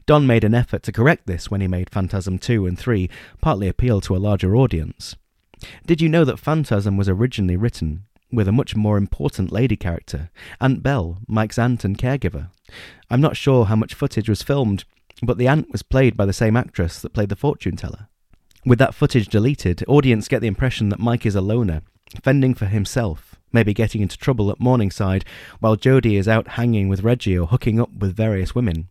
Don made an effort to correct this when he made Phantasm 2 and 3 partly appeal to a larger audience. Did you know that Phantasm was originally written with a much more important lady character, Aunt Belle, Mike's aunt and caregiver? I'm not sure how much footage was filmed, but the aunt was played by the same actress that played the fortune teller. With that footage deleted, audience get the impression that Mike is a loner, fending for himself, maybe getting into trouble at Morningside, while Jody is out hanging with Reggie or hooking up with various women.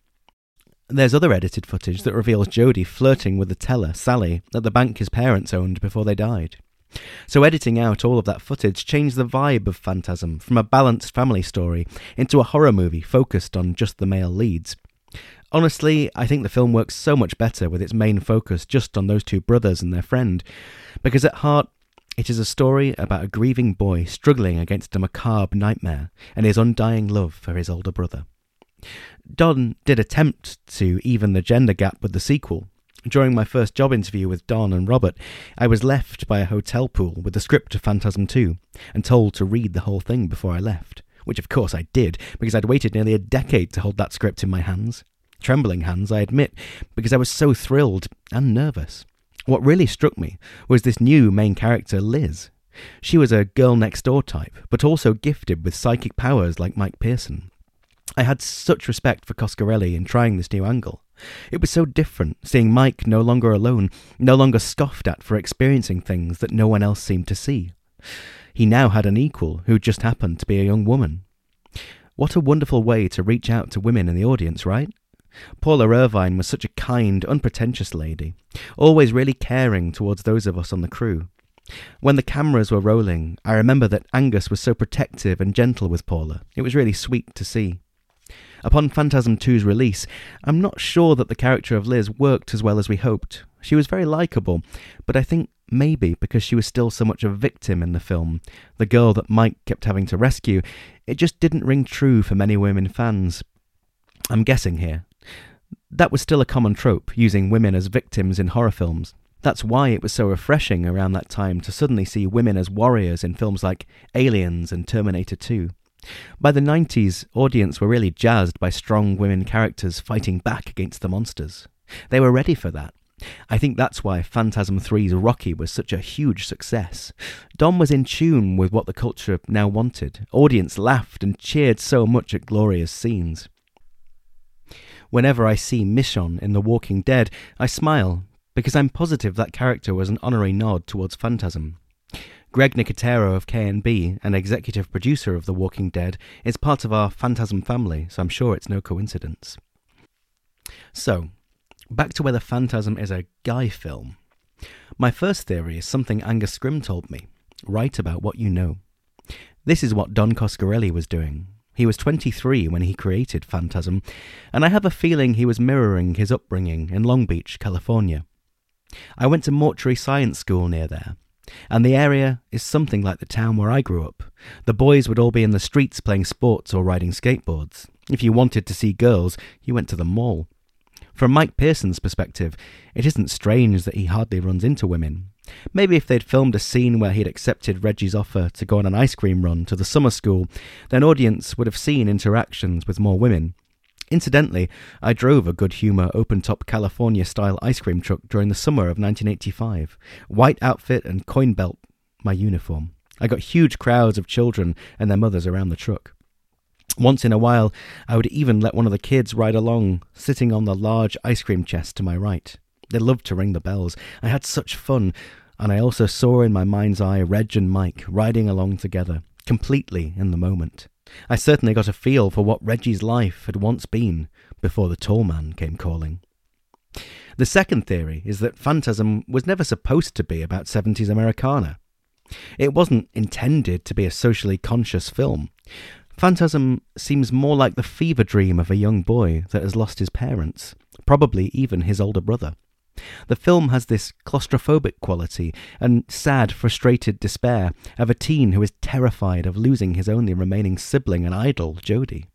There's other edited footage that reveals Jody flirting with the teller, Sally, at the bank his parents owned before they died. So editing out all of that footage changed the vibe of Phantasm from a balanced family story into a horror movie focused on just the male leads. Honestly, I think the film works so much better with its main focus just on those two brothers and their friend, because at heart, it is a story about a grieving boy struggling against a macabre nightmare and his undying love for his older brother. Don did attempt to even the gender gap with the sequel. During my first job interview with Don and Robert, I was left by a hotel pool with the script of Phantasm 2 and told to read the whole thing before I left, which of course I did because I'd waited nearly a decade to hold that script in my hands. Trembling hands, I admit, because I was so thrilled and nervous. What really struck me was this new main character, Liz. She was a girl next door type, but also gifted with psychic powers like Mike Pearson. I had such respect for Coscarelli in trying this new angle. It was so different, seeing Mike no longer alone, no longer scoffed at for experiencing things that no one else seemed to see. He now had an equal who just happened to be a young woman. What a wonderful way to reach out to women in the audience, right? Paula Irvine was such a kind, unpretentious lady, always really caring towards those of us on the crew. When the cameras were rolling, I remember that Angus was so protective and gentle with Paula. It was really sweet to see. Upon Phantasm 2's release, I'm not sure that the character of Liz worked as well as we hoped. She was very likeable, but I think maybe because she was still so much a victim in the film, the girl that Mike kept having to rescue, it just didn't ring true for many women fans. I'm guessing here. That was still a common trope, using women as victims in horror films. That's why it was so refreshing around that time to suddenly see women as warriors in films like Aliens and Terminator 2. By the 90s, audience were really jazzed by strong women characters fighting back against the monsters. They were ready for that. I think that's why Phantasm 3's Rocky was such a huge success. Don was in tune with what the culture now wanted. Audience laughed and cheered so much at glorious scenes. Whenever I see Michonne in The Walking Dead, I smile, because I'm positive that character was an honorary nod towards Phantasm. Greg Nicotero of K&B, an executive producer of The Walking Dead, is part of our Phantasm family, so I'm sure it's no coincidence. So, back to whether Phantasm is a guy film. My first theory is something Angus Scrimm told me. Write about what you know. This is what Don Coscarelli was doing. He was 23 when he created Phantasm, and I have a feeling he was mirroring his upbringing in Long Beach, California. I went to mortuary science school near there, and the area is something like the town where I grew up. The boys would all be in the streets playing sports or riding skateboards. If you wanted to see girls, you went to the mall. From Mike Pearson's perspective, it isn't strange that he hardly runs into women. Maybe if they'd filmed a scene where he'd accepted Reggie's offer to go on an ice cream run to the summer school, then audience would have seen interactions with more women. Incidentally, I drove a good humour open top California style ice cream truck during the summer of 1985. White outfit and coin belt, my uniform. I got huge crowds of children and their mothers around the truck. Once in a while, I would even let one of the kids ride along, sitting on the large ice cream chest to my right. They loved to ring the bells. I had such fun, and I also saw in my mind's eye Reg and Mike riding along together, completely in the moment. I certainly got a feel for what Reggie's life had once been before the tall man came calling. The second theory is that Phantasm was never supposed to be about 70s Americana. It wasn't intended to be a socially conscious film. Phantasm seems more like the fever dream of a young boy that has lost his parents, probably even his older brother. The film has this claustrophobic quality and sad, frustrated despair of a teen who is terrified of losing his only remaining sibling and idol, Jody.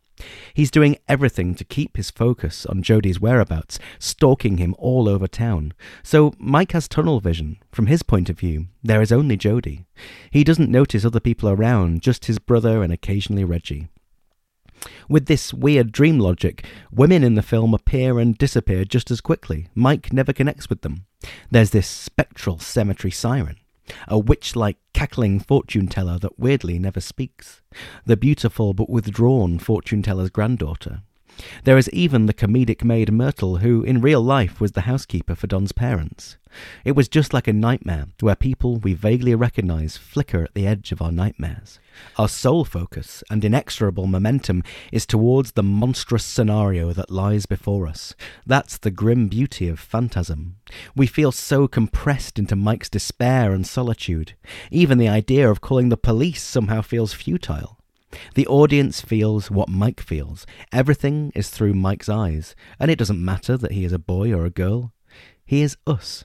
He's doing everything to keep his focus on Jody's whereabouts, stalking him all over town. So Mike has tunnel vision. From his point of view, there is only Jody. He doesn't notice other people around, just his brother and occasionally Reggie. With this weird dream logic, women in the film appear and disappear just as quickly. Mike never connects with them. There's this spectral cemetery siren, a witch like cackling fortune teller that weirdly never speaks, the beautiful but withdrawn fortune teller's granddaughter. There is even the comedic maid Myrtle, who in real life was the housekeeper for Don's parents. It was just like a nightmare, where people we vaguely recognize flicker at the edge of our nightmares. Our sole focus and inexorable momentum is towards the monstrous scenario that lies before us. That's the grim beauty of Phantasm. We feel so compressed into Mike's despair and solitude. Even the idea of calling the police somehow feels futile. The audience feels what Mike feels. Everything is through Mike's eyes, and it doesn't matter that he is a boy or a girl. He is us.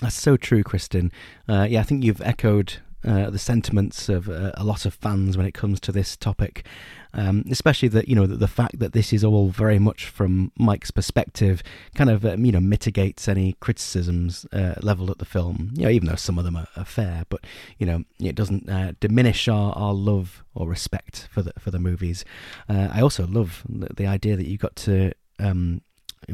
That's so true, Kristen. Uh, yeah, I think you've echoed uh, the sentiments of uh, a lot of fans when it comes to this topic, um, especially that you know the, the, fact that this is all very much from Mike's perspective, kind of um, you know mitigates any criticisms uh, leveled at the film. You know, even though some of them are, are fair, but you know it doesn't uh, diminish our, our love or respect for the for the movies. Uh, I also love the, the, idea that you got to. Um,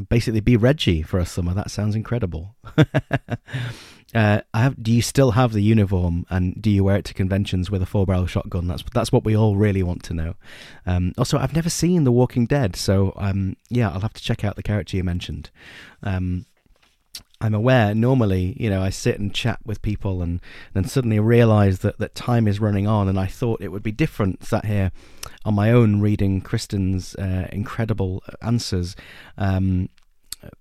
basically be Reggie for a summer. That sounds incredible. Uh, have, do you still have the uniform and do you wear it to conventions with a four barrel shotgun? That's that's what we all really want to know. Um, also, I've never seen The Walking Dead, so um, yeah, I'll have to check out the character you mentioned. Um, I'm aware normally, you know, I sit and chat with people and then suddenly realize that, that time is running on. And I thought it would be different sat here on my own reading Kristen's uh, incredible answers. Um,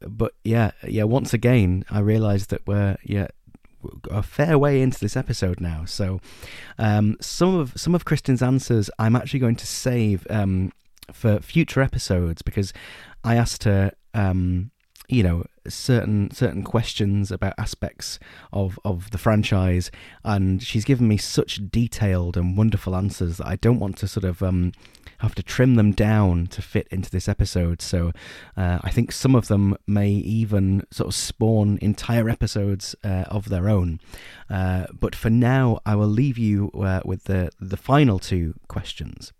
but yeah, yeah, once again, I realized that we're, yeah, a fair way into this episode now. So um, some of some of Kristen's answers I'm actually going to save um, for future episodes because I asked her. Um, you know certain certain questions about aspects of of the franchise and she's given me such detailed and wonderful answers that I don't want to sort of um, have to trim them down to fit into this episode. So uh, I think some of them may even sort of spawn entire episodes uh, of their own. Uh, but for now, I will leave you uh, with the the final two questions.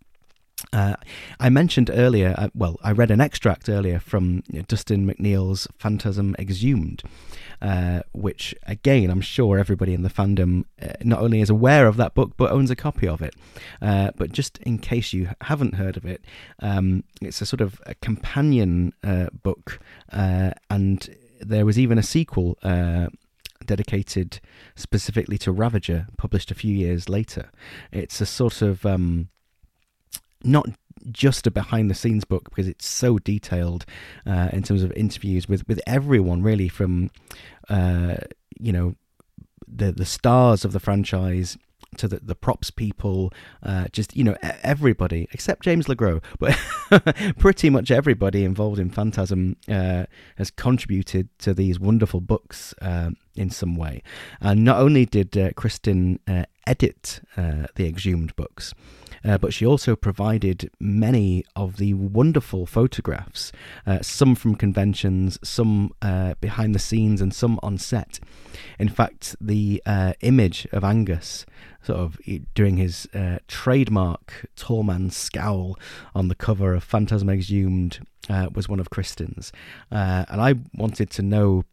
Uh, I mentioned earlier, uh, well, I read an extract earlier from Dustin McNeill's Phantasm Exhumed, uh, which, again, I'm sure everybody in the fandom uh, not only is aware of that book, but owns a copy of it. Uh, but just in case you haven't heard of it, um, it's a sort of a companion uh, book, and there was even a sequel dedicated specifically to Ravager, published a few years later. It's a sort of. Um, not just a behind the scenes book because it's so detailed uh, in terms of interviews with, with everyone really from uh, you know the the stars of the franchise to the, the props people, uh, just you know everybody except James LeGros, but pretty much everybody involved in Phantasm uh, has contributed to these wonderful books uh, in some way. And not only did uh, Kristen uh, edit uh, the exhumed books, uh, but she also provided many of the wonderful photographs, uh, some from conventions, some uh, behind the scenes, and some on set. In fact, the uh, image of Angus sort of doing his uh, trademark tall man scowl on the cover of Phantasm Exhumed uh, was one of Kristen's. Uh, and I wanted to know,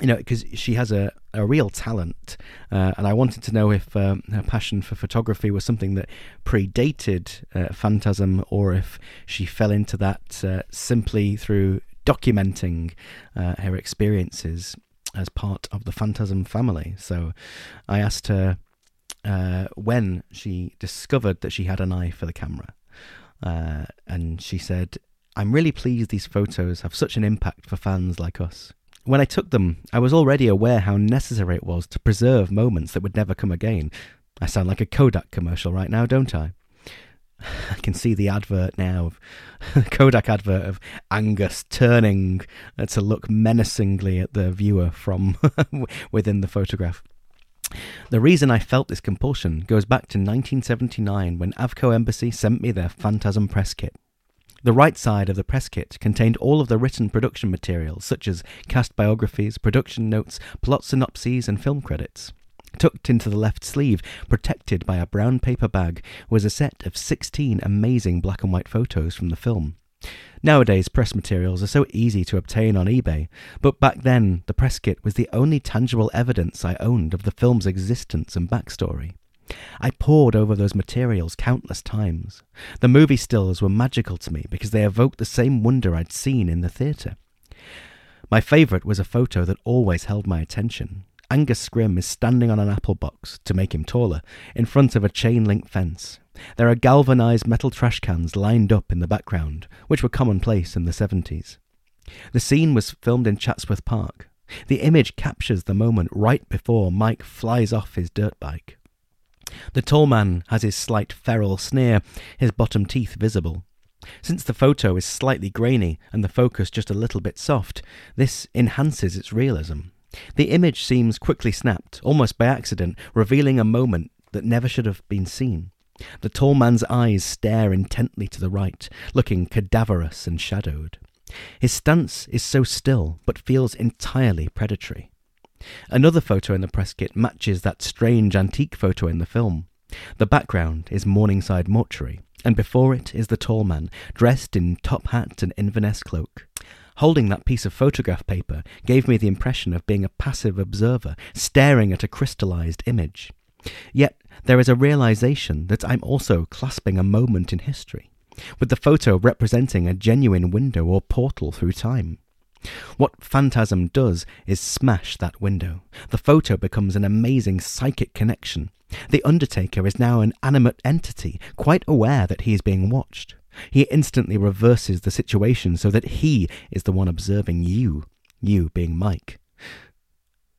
you know, because she has a, a real talent. Uh, and I wanted to know if um, her passion for photography was something that predated uh, Phantasm or if she fell into that uh, simply through documenting her experiences as part of the Phantasm family. So I asked her uh, when she discovered that she had an eye for the camera. Uh, and she said, I'm really pleased these photos have such an impact for fans like us. When I took them, I was already aware how necessary it was to preserve moments that would never come again. I sound like a Kodak commercial right now, don't I? I can see the advert now, Kodak advert of Angus turning to look menacingly at the viewer from within the photograph. The reason I felt this compulsion goes back to 1979 when Avco Embassy sent me their Phantasm press kit. The right side of the press kit contained all of the written production materials, such as cast biographies, production notes, plot synopses, and film credits. Tucked into the left sleeve, protected by a brown paper bag, was a set of 16 amazing black and white photos from the film. Nowadays, press materials are so easy to obtain on eBay, but back then, the press kit was the only tangible evidence I owned of the film's existence and backstory. I pored over those materials countless times. The movie stills were magical to me because they evoked the same wonder I'd seen in the theatre. My favourite was a photo that always held my attention. Angus Scrimm is standing on an apple box, to make him taller, in front of a chain link fence. There are galvanized metal trash cans lined up in the background, which were commonplace in the 70s. The scene was filmed in Chatsworth Park. The image captures the moment right before Mike flies off his dirt bike. The tall man has his slight feral sneer, his bottom teeth visible. Since the photo is slightly grainy and the focus just a little bit soft, this enhances its realism. The image seems quickly snapped, almost by accident, revealing a moment that never should have been seen. The tall man's eyes stare intently to the right, looking cadaverous and shadowed. His stance is so still, but feels entirely predatory. Another photo in the press kit matches that strange antique photo in the film. The background is Morningside Mortuary, and before it is the tall man, dressed in top hat and Inverness cloak. Holding that piece of photograph paper gave me the impression of being a passive observer, staring at a crystallized image. Yet there is a realization that I'm also clasping a moment in history, with the photo representing a genuine window or portal through time. What Phantasm does is smash that window. The photo becomes an amazing psychic connection. The Undertaker is now an animate entity, quite aware that he is being watched. He instantly reverses the situation so that he is the one observing you, you being Mike.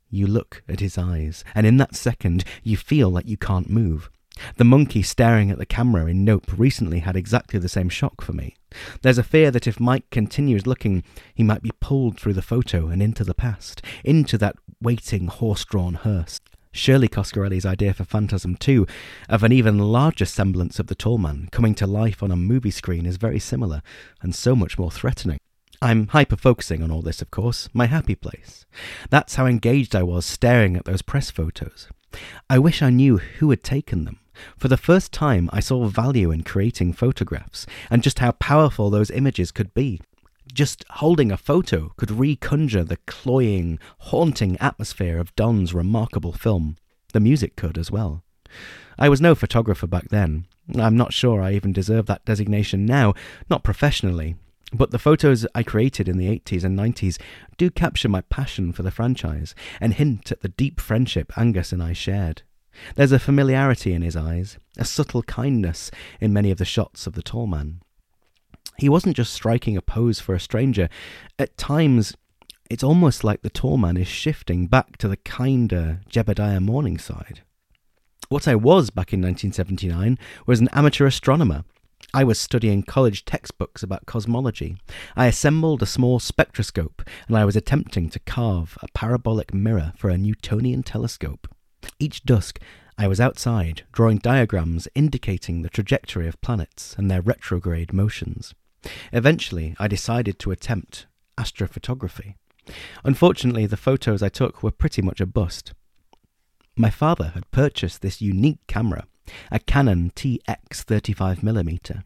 You look at his eyes, and in that second you feel like you can't move. The monkey staring at the camera in Nope recently had exactly the same shock for me. There's a fear that if Mike continues looking, he might be pulled through the photo and into the past, into that waiting horse drawn hearse. Shirley Coscarelli's idea for Phantasm 2 of an even larger semblance of the tall man coming to life on a movie screen is very similar and so much more threatening. I'm hyper focusing on all this, of course, my happy place. That's how engaged I was staring at those press photos. I wish I knew who had taken them. For the first time, I saw value in creating photographs and just how powerful those images could be. Just holding a photo could reconjure the cloying, haunting atmosphere of Don's remarkable film. The music could as well. I was no photographer back then. I'm not sure I even deserve that designation now, not professionally, but the photos I created in the 80s and 90s do capture my passion for the franchise and hint at the deep friendship Angus and I shared. There's a familiarity in his eyes, a subtle kindness in many of the shots of the tall man. He wasn't just striking a pose for a stranger. At times, it's almost like the tall man is shifting back to the kinder Jebediah Morningside. What I was back in 1979 was an amateur astronomer I was studying college textbooks about cosmology. I assembled a small spectroscope and I was attempting to carve a parabolic mirror for a Newtonian telescope. Each dusk, I was outside, drawing diagrams indicating the trajectory of planets and their retrograde motions. Eventually, I decided to attempt astrophotography. Unfortunately, the photos I took were pretty much a bust. My father had purchased this unique camera, a Canon TX 35mm.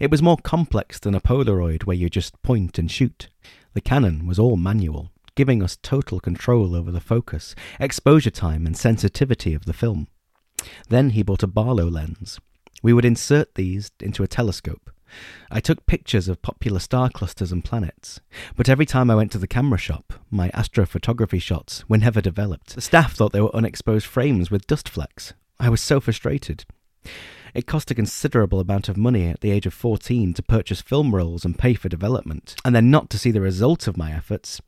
It was more complex than a Polaroid where you just point and shoot. The Canon was all manual, giving us total control over the focus, exposure time, and sensitivity of the film. Then he bought a Barlow lens. We would insert these into a telescope. I took pictures of popular star clusters and planets, but every time I went to the camera shop, my astrophotography shots were never developed. The staff thought they were unexposed frames with dust flecks. I was so frustrated. It cost a considerable amount of money at the age of 14 to purchase film rolls and pay for development, and then not to see the result of my efforts.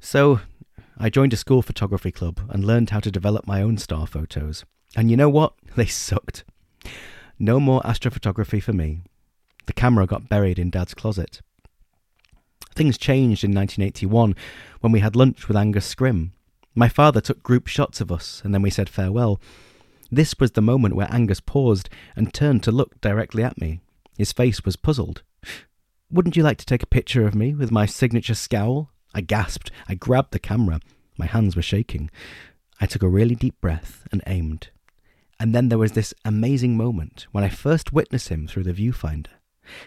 So, I joined a school photography club and learned how to develop my own star photos. And you know what? They sucked. No more astrophotography for me. The camera got buried in Dad's closet. Things changed in 1981 when we had lunch with Angus Scrimm. My father took group shots of us, and then we said farewell. This was the moment where Angus paused and turned to look directly at me. His face was puzzled. Wouldn't you like to take a picture of me with my signature scowl? I gasped. I grabbed the camera. My hands were shaking. I took a really deep breath and aimed. And then there was this amazing moment when I first witnessed him through the viewfinder.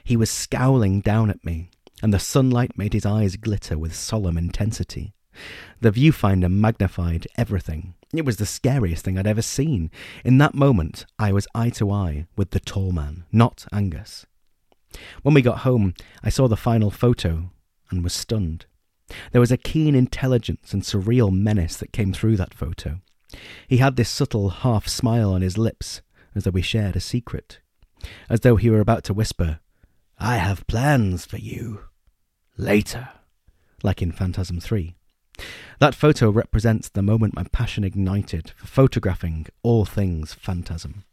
He was scowling down at me, and the sunlight made his eyes glitter with solemn intensity. The viewfinder magnified everything. It was the scariest thing I'd ever seen. In that moment, I was eye to eye with the tall man, not Angus. When we got home, I saw the final photo and was stunned. There was a keen intelligence and surreal menace that came through that photo. He had this subtle half smile on his lips, as though we shared a secret, as though he were about to whisper, I have plans for you. Later. Like in Phantasm 3. That photo represents the moment my passion ignited for photographing all things phantasm.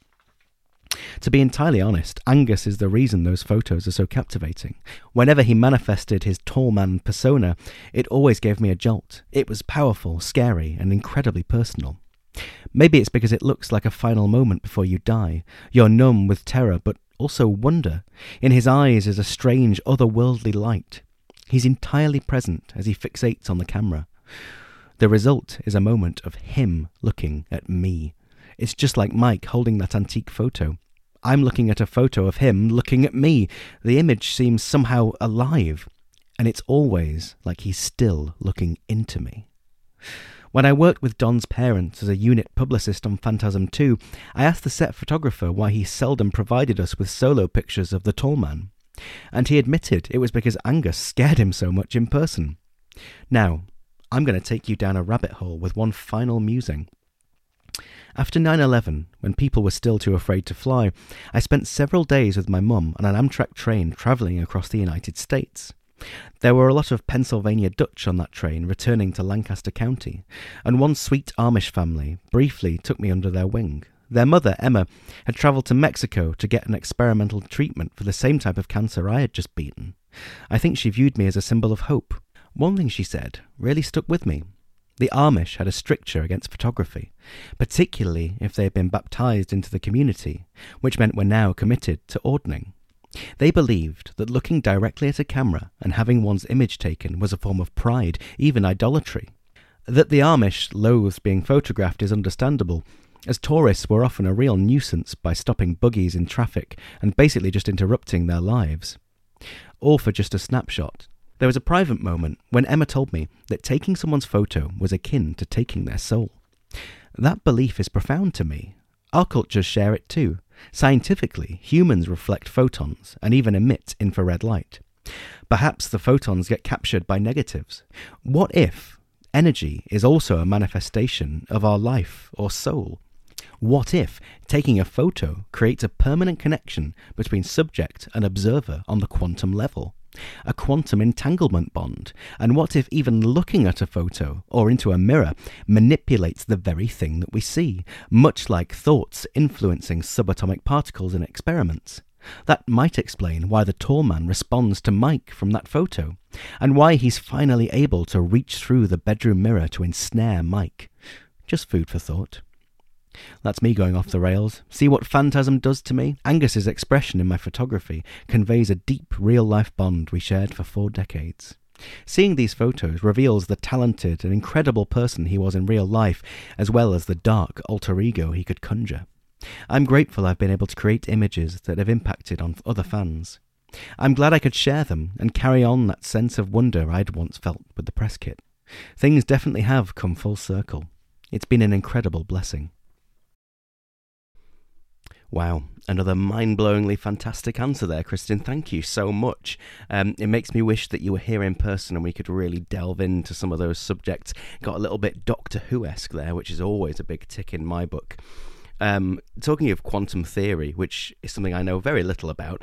To be entirely honest, Angus is the reason those photos are so captivating. Whenever he manifested his tall man persona, it always gave me a jolt. It was powerful, scary, and incredibly personal. Maybe it's because it looks like a final moment before you die. You're numb with terror, but also wonder. In his eyes is a strange, otherworldly light. He's entirely present as he fixates on the camera. The result is a moment of him looking at me. It's just like Mike holding that antique photo. I'm looking at a photo of him looking at me. The image seems somehow alive, and it's always like he's still looking into me. When I worked with Don's parents as a unit publicist on Phantasm 2, I asked the set photographer why he seldom provided us with solo pictures of the tall man. And he admitted it was because Angus scared him so much in person. Now, I'm going to take you down a rabbit hole with one final musing. After 9 11, when people were still too afraid to fly, I spent several days with my mum on an Amtrak train travelling across the United States. There were a lot of Pennsylvania Dutch on that train returning to Lancaster County, and one sweet Amish family briefly took me under their wing. Their mother, Emma, had travelled to Mexico to get an experimental treatment for the same type of cancer I had just beaten. I think she viewed me as a symbol of hope. One thing she said really stuck with me. The Amish had a stricture against photography, particularly if they had been baptized into the community, which meant were now committed to Ordnung. They believed that looking directly at a camera and having one's image taken was a form of pride, even idolatry. That the Amish loathed being photographed is understandable, as tourists were often a real nuisance by stopping buggies in traffic and basically just interrupting their lives. All for just a snapshot. There was a private moment when Emma told me that taking someone's photo was akin to taking their soul. That belief is profound to me. Our cultures share it too. Scientifically, humans reflect photons and even emit infrared light. Perhaps the photons get captured by negatives. What if energy is also a manifestation of our life or soul? What if taking a photo creates a permanent connection between subject and observer on the quantum level? A quantum entanglement bond? And what if even looking at a photo or into a mirror manipulates the very thing that we see, much like thoughts influencing subatomic particles in experiments? That might explain why the tall man responds to Mike from that photo, and why he's finally able to reach through the bedroom mirror to ensnare Mike. Just food for thought. That's me going off the rails. See what Phantasm does to me? Angus's expression in my photography conveys a deep real life bond we shared for four decades. Seeing these photos reveals the talented and incredible person he was in real life, as well as the dark alter ego he could conjure. I'm grateful I've been able to create images that have impacted on other fans. I'm glad I could share them and carry on that sense of wonder I'd once felt with the press kit. Things definitely have come full circle. It's been an incredible blessing. Wow, another mind blowingly fantastic answer there, Kristen. Thank you so much. Um, it makes me wish that you were here in person and we could really delve into some of those subjects. Got a little bit Doctor Who esque there, which is always a big tick in my book. Um, talking of quantum theory, which is something I know very little about,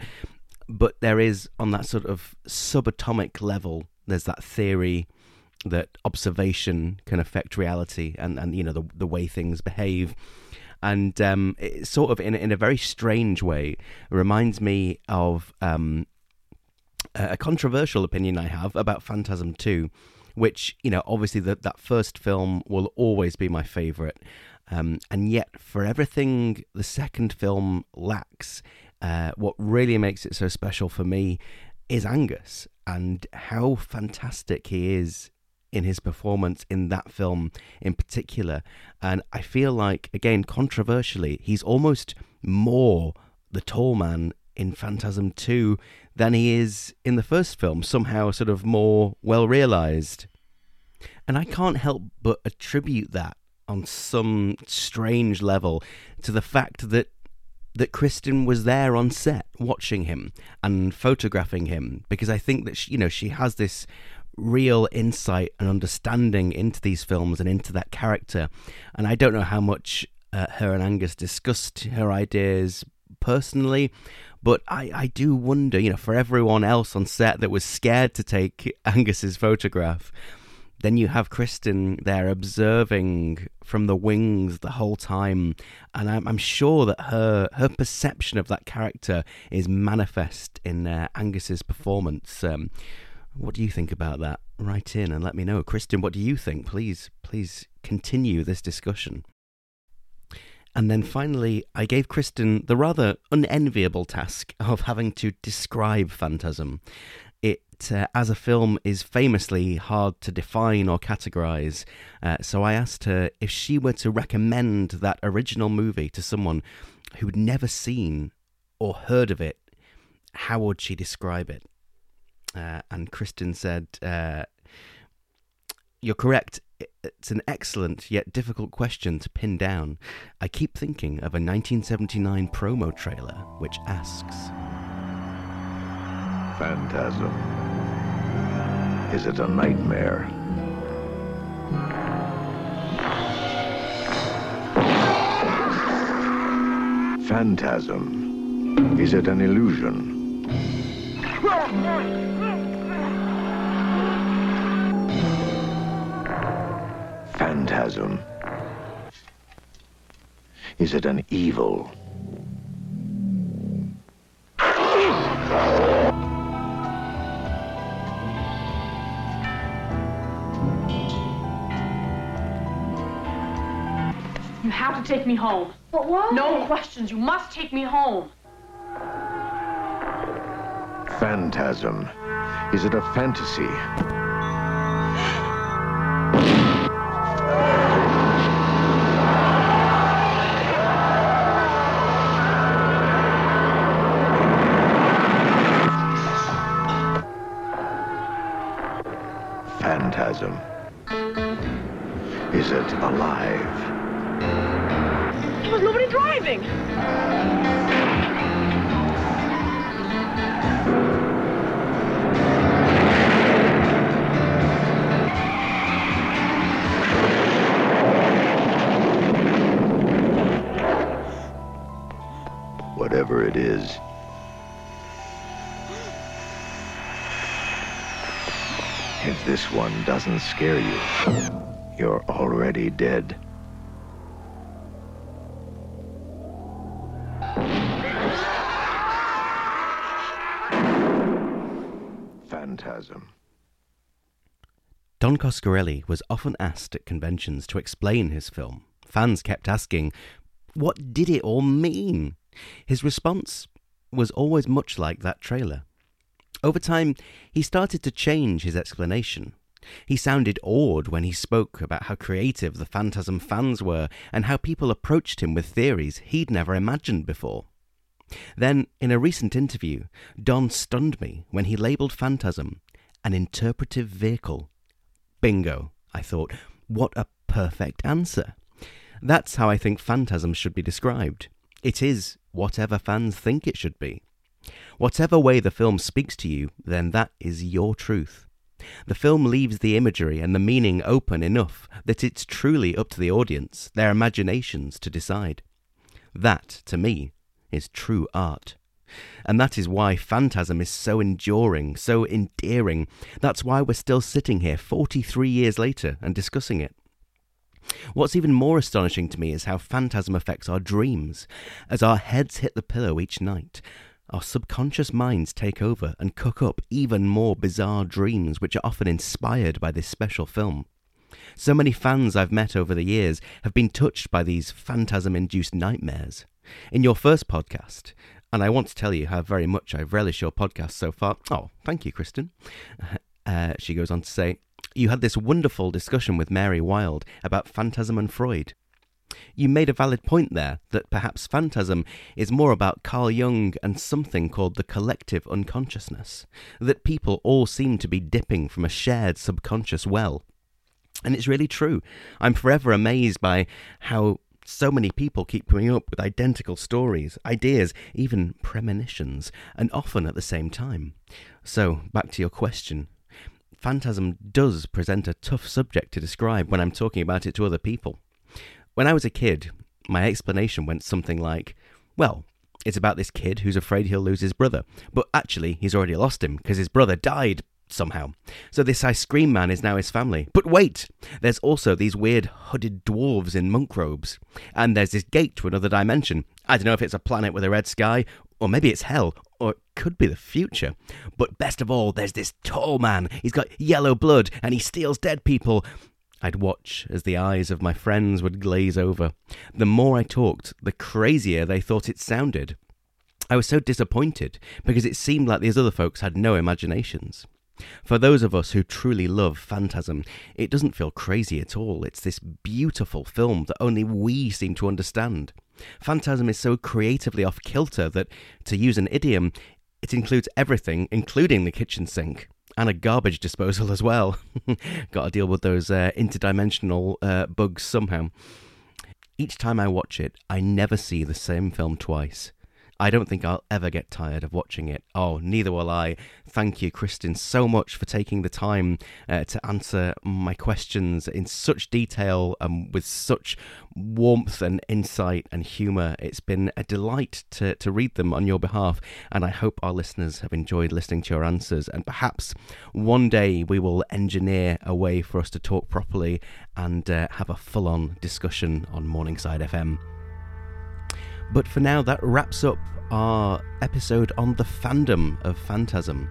but there is on that sort of subatomic level, there's that theory that observation can affect reality and, and you know the the way things behave and um, it sort of in in a very strange way reminds me of um, a controversial opinion I have about Phantasm Two, which you know obviously that that first film will always be my favorite, um, and yet for everything the second film lacks, uh, what really makes it so special for me is Angus and how fantastic he is in his performance in that film in particular. And I feel like, again, controversially, he's almost more the tall man in Phantasm 2 than he is in the first film, somehow sort of more well realized. And I can't help but attribute that on some strange level to the fact that that Kristen was there on set watching him and photographing him because I think that she, you know she has this real insight and understanding into these films and into that character. And I don't know how much uh, her and Angus discussed her ideas personally, but I, I do wonder, you know, for everyone else on set that was scared to take Angus's photograph, then you have Kristen there observing from the wings the whole time, and I'm, I'm sure that her her perception of that character is manifest in uh, Angus's performance. Um, what do you think about that? Write in and let me know. Kristen, what do you think? Please, please continue this discussion. And then finally, I gave Kristen the rather unenviable task of having to describe Phantasm. It, uh, as a film, is famously hard to define or categorize. Uh, so I asked her if she were to recommend that original movie to someone who'd never seen or heard of it, how would she describe it? Uh, and Kristen said, uh, You're correct. It's an excellent yet difficult question to pin down. I keep thinking of a 1979 promo trailer which asks Phantasm. Is it a nightmare? Phantasm. Is it an illusion? Phantasm. Is it an evil? You have to take me home. But why? No questions. You must take me home. Phantasm. Is it a fantasy? Doesn't scare you, you're already dead. Phantasm. Don Coscarelli was often asked at conventions to explain his film. Fans kept asking, What did it all mean? His response was always much like that trailer. Over time, he started to change his explanation. He sounded awed when he spoke about how creative the Phantasm fans were and how people approached him with theories he'd never imagined before. Then, in a recent interview, Don stunned me when he labelled Phantasm an interpretive vehicle. Bingo, I thought. What a perfect answer. That's how I think Phantasm should be described. It is whatever fans think it should be. Whatever way the film speaks to you, then that is your truth. The film leaves the imagery and the meaning open enough that it's truly up to the audience, their imaginations, to decide. That, to me, is true art. And that is why Phantasm is so enduring, so endearing. That's why we're still sitting here 43 years later and discussing it. What's even more astonishing to me is how Phantasm affects our dreams. As our heads hit the pillow each night, our subconscious minds take over and cook up even more bizarre dreams, which are often inspired by this special film. So many fans I've met over the years have been touched by these phantasm induced nightmares. In your first podcast, and I want to tell you how very much I've relished your podcast so far. Oh, thank you, Kristen. Uh, she goes on to say, You had this wonderful discussion with Mary Wild about phantasm and Freud. You made a valid point there that perhaps phantasm is more about Carl Jung and something called the collective unconsciousness, that people all seem to be dipping from a shared subconscious well. And it's really true. I'm forever amazed by how so many people keep coming up with identical stories, ideas, even premonitions, and often at the same time. So, back to your question. Phantasm does present a tough subject to describe when I'm talking about it to other people. When I was a kid, my explanation went something like, well, it's about this kid who's afraid he'll lose his brother, but actually he's already lost him because his brother died somehow. So this ice cream man is now his family. But wait! There's also these weird hooded dwarves in monk robes. And there's this gate to another dimension. I don't know if it's a planet with a red sky, or maybe it's hell, or it could be the future. But best of all, there's this tall man. He's got yellow blood, and he steals dead people. I'd watch as the eyes of my friends would glaze over. The more I talked, the crazier they thought it sounded. I was so disappointed because it seemed like these other folks had no imaginations. For those of us who truly love Phantasm, it doesn't feel crazy at all. It's this beautiful film that only we seem to understand. Phantasm is so creatively off kilter that, to use an idiom, it includes everything, including the kitchen sink. And a garbage disposal as well. Got to deal with those uh, interdimensional uh, bugs somehow. Each time I watch it, I never see the same film twice. I don't think I'll ever get tired of watching it. Oh, neither will I. Thank you, Kristen, so much for taking the time uh, to answer my questions in such detail and with such warmth and insight and humour. It's been a delight to, to read them on your behalf, and I hope our listeners have enjoyed listening to your answers. And perhaps one day we will engineer a way for us to talk properly and uh, have a full on discussion on Morningside FM. But for now, that wraps up our episode on the fandom of Phantasm.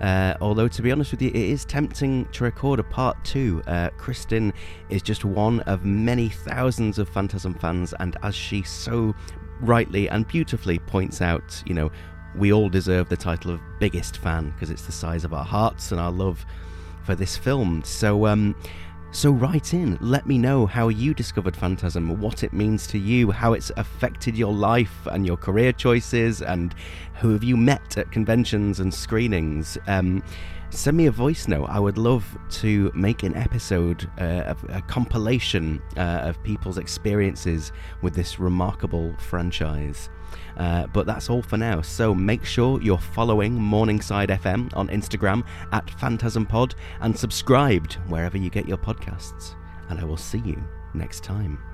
Uh, although, to be honest with you, it is tempting to record a part two. Uh, Kristen is just one of many thousands of Phantasm fans, and as she so rightly and beautifully points out, you know, we all deserve the title of biggest fan because it's the size of our hearts and our love for this film. So, um, so write in, let me know how you discovered Phantasm, what it means to you, how it's affected your life and your career choices, and who have you met at conventions and screenings. Um, send me a voice note. I would love to make an episode, uh, of a compilation uh, of people's experiences with this remarkable franchise. Uh, but that's all for now. So make sure you're following Morningside FM on Instagram at PhantasmPod and subscribed wherever you get your podcasts. And I will see you next time.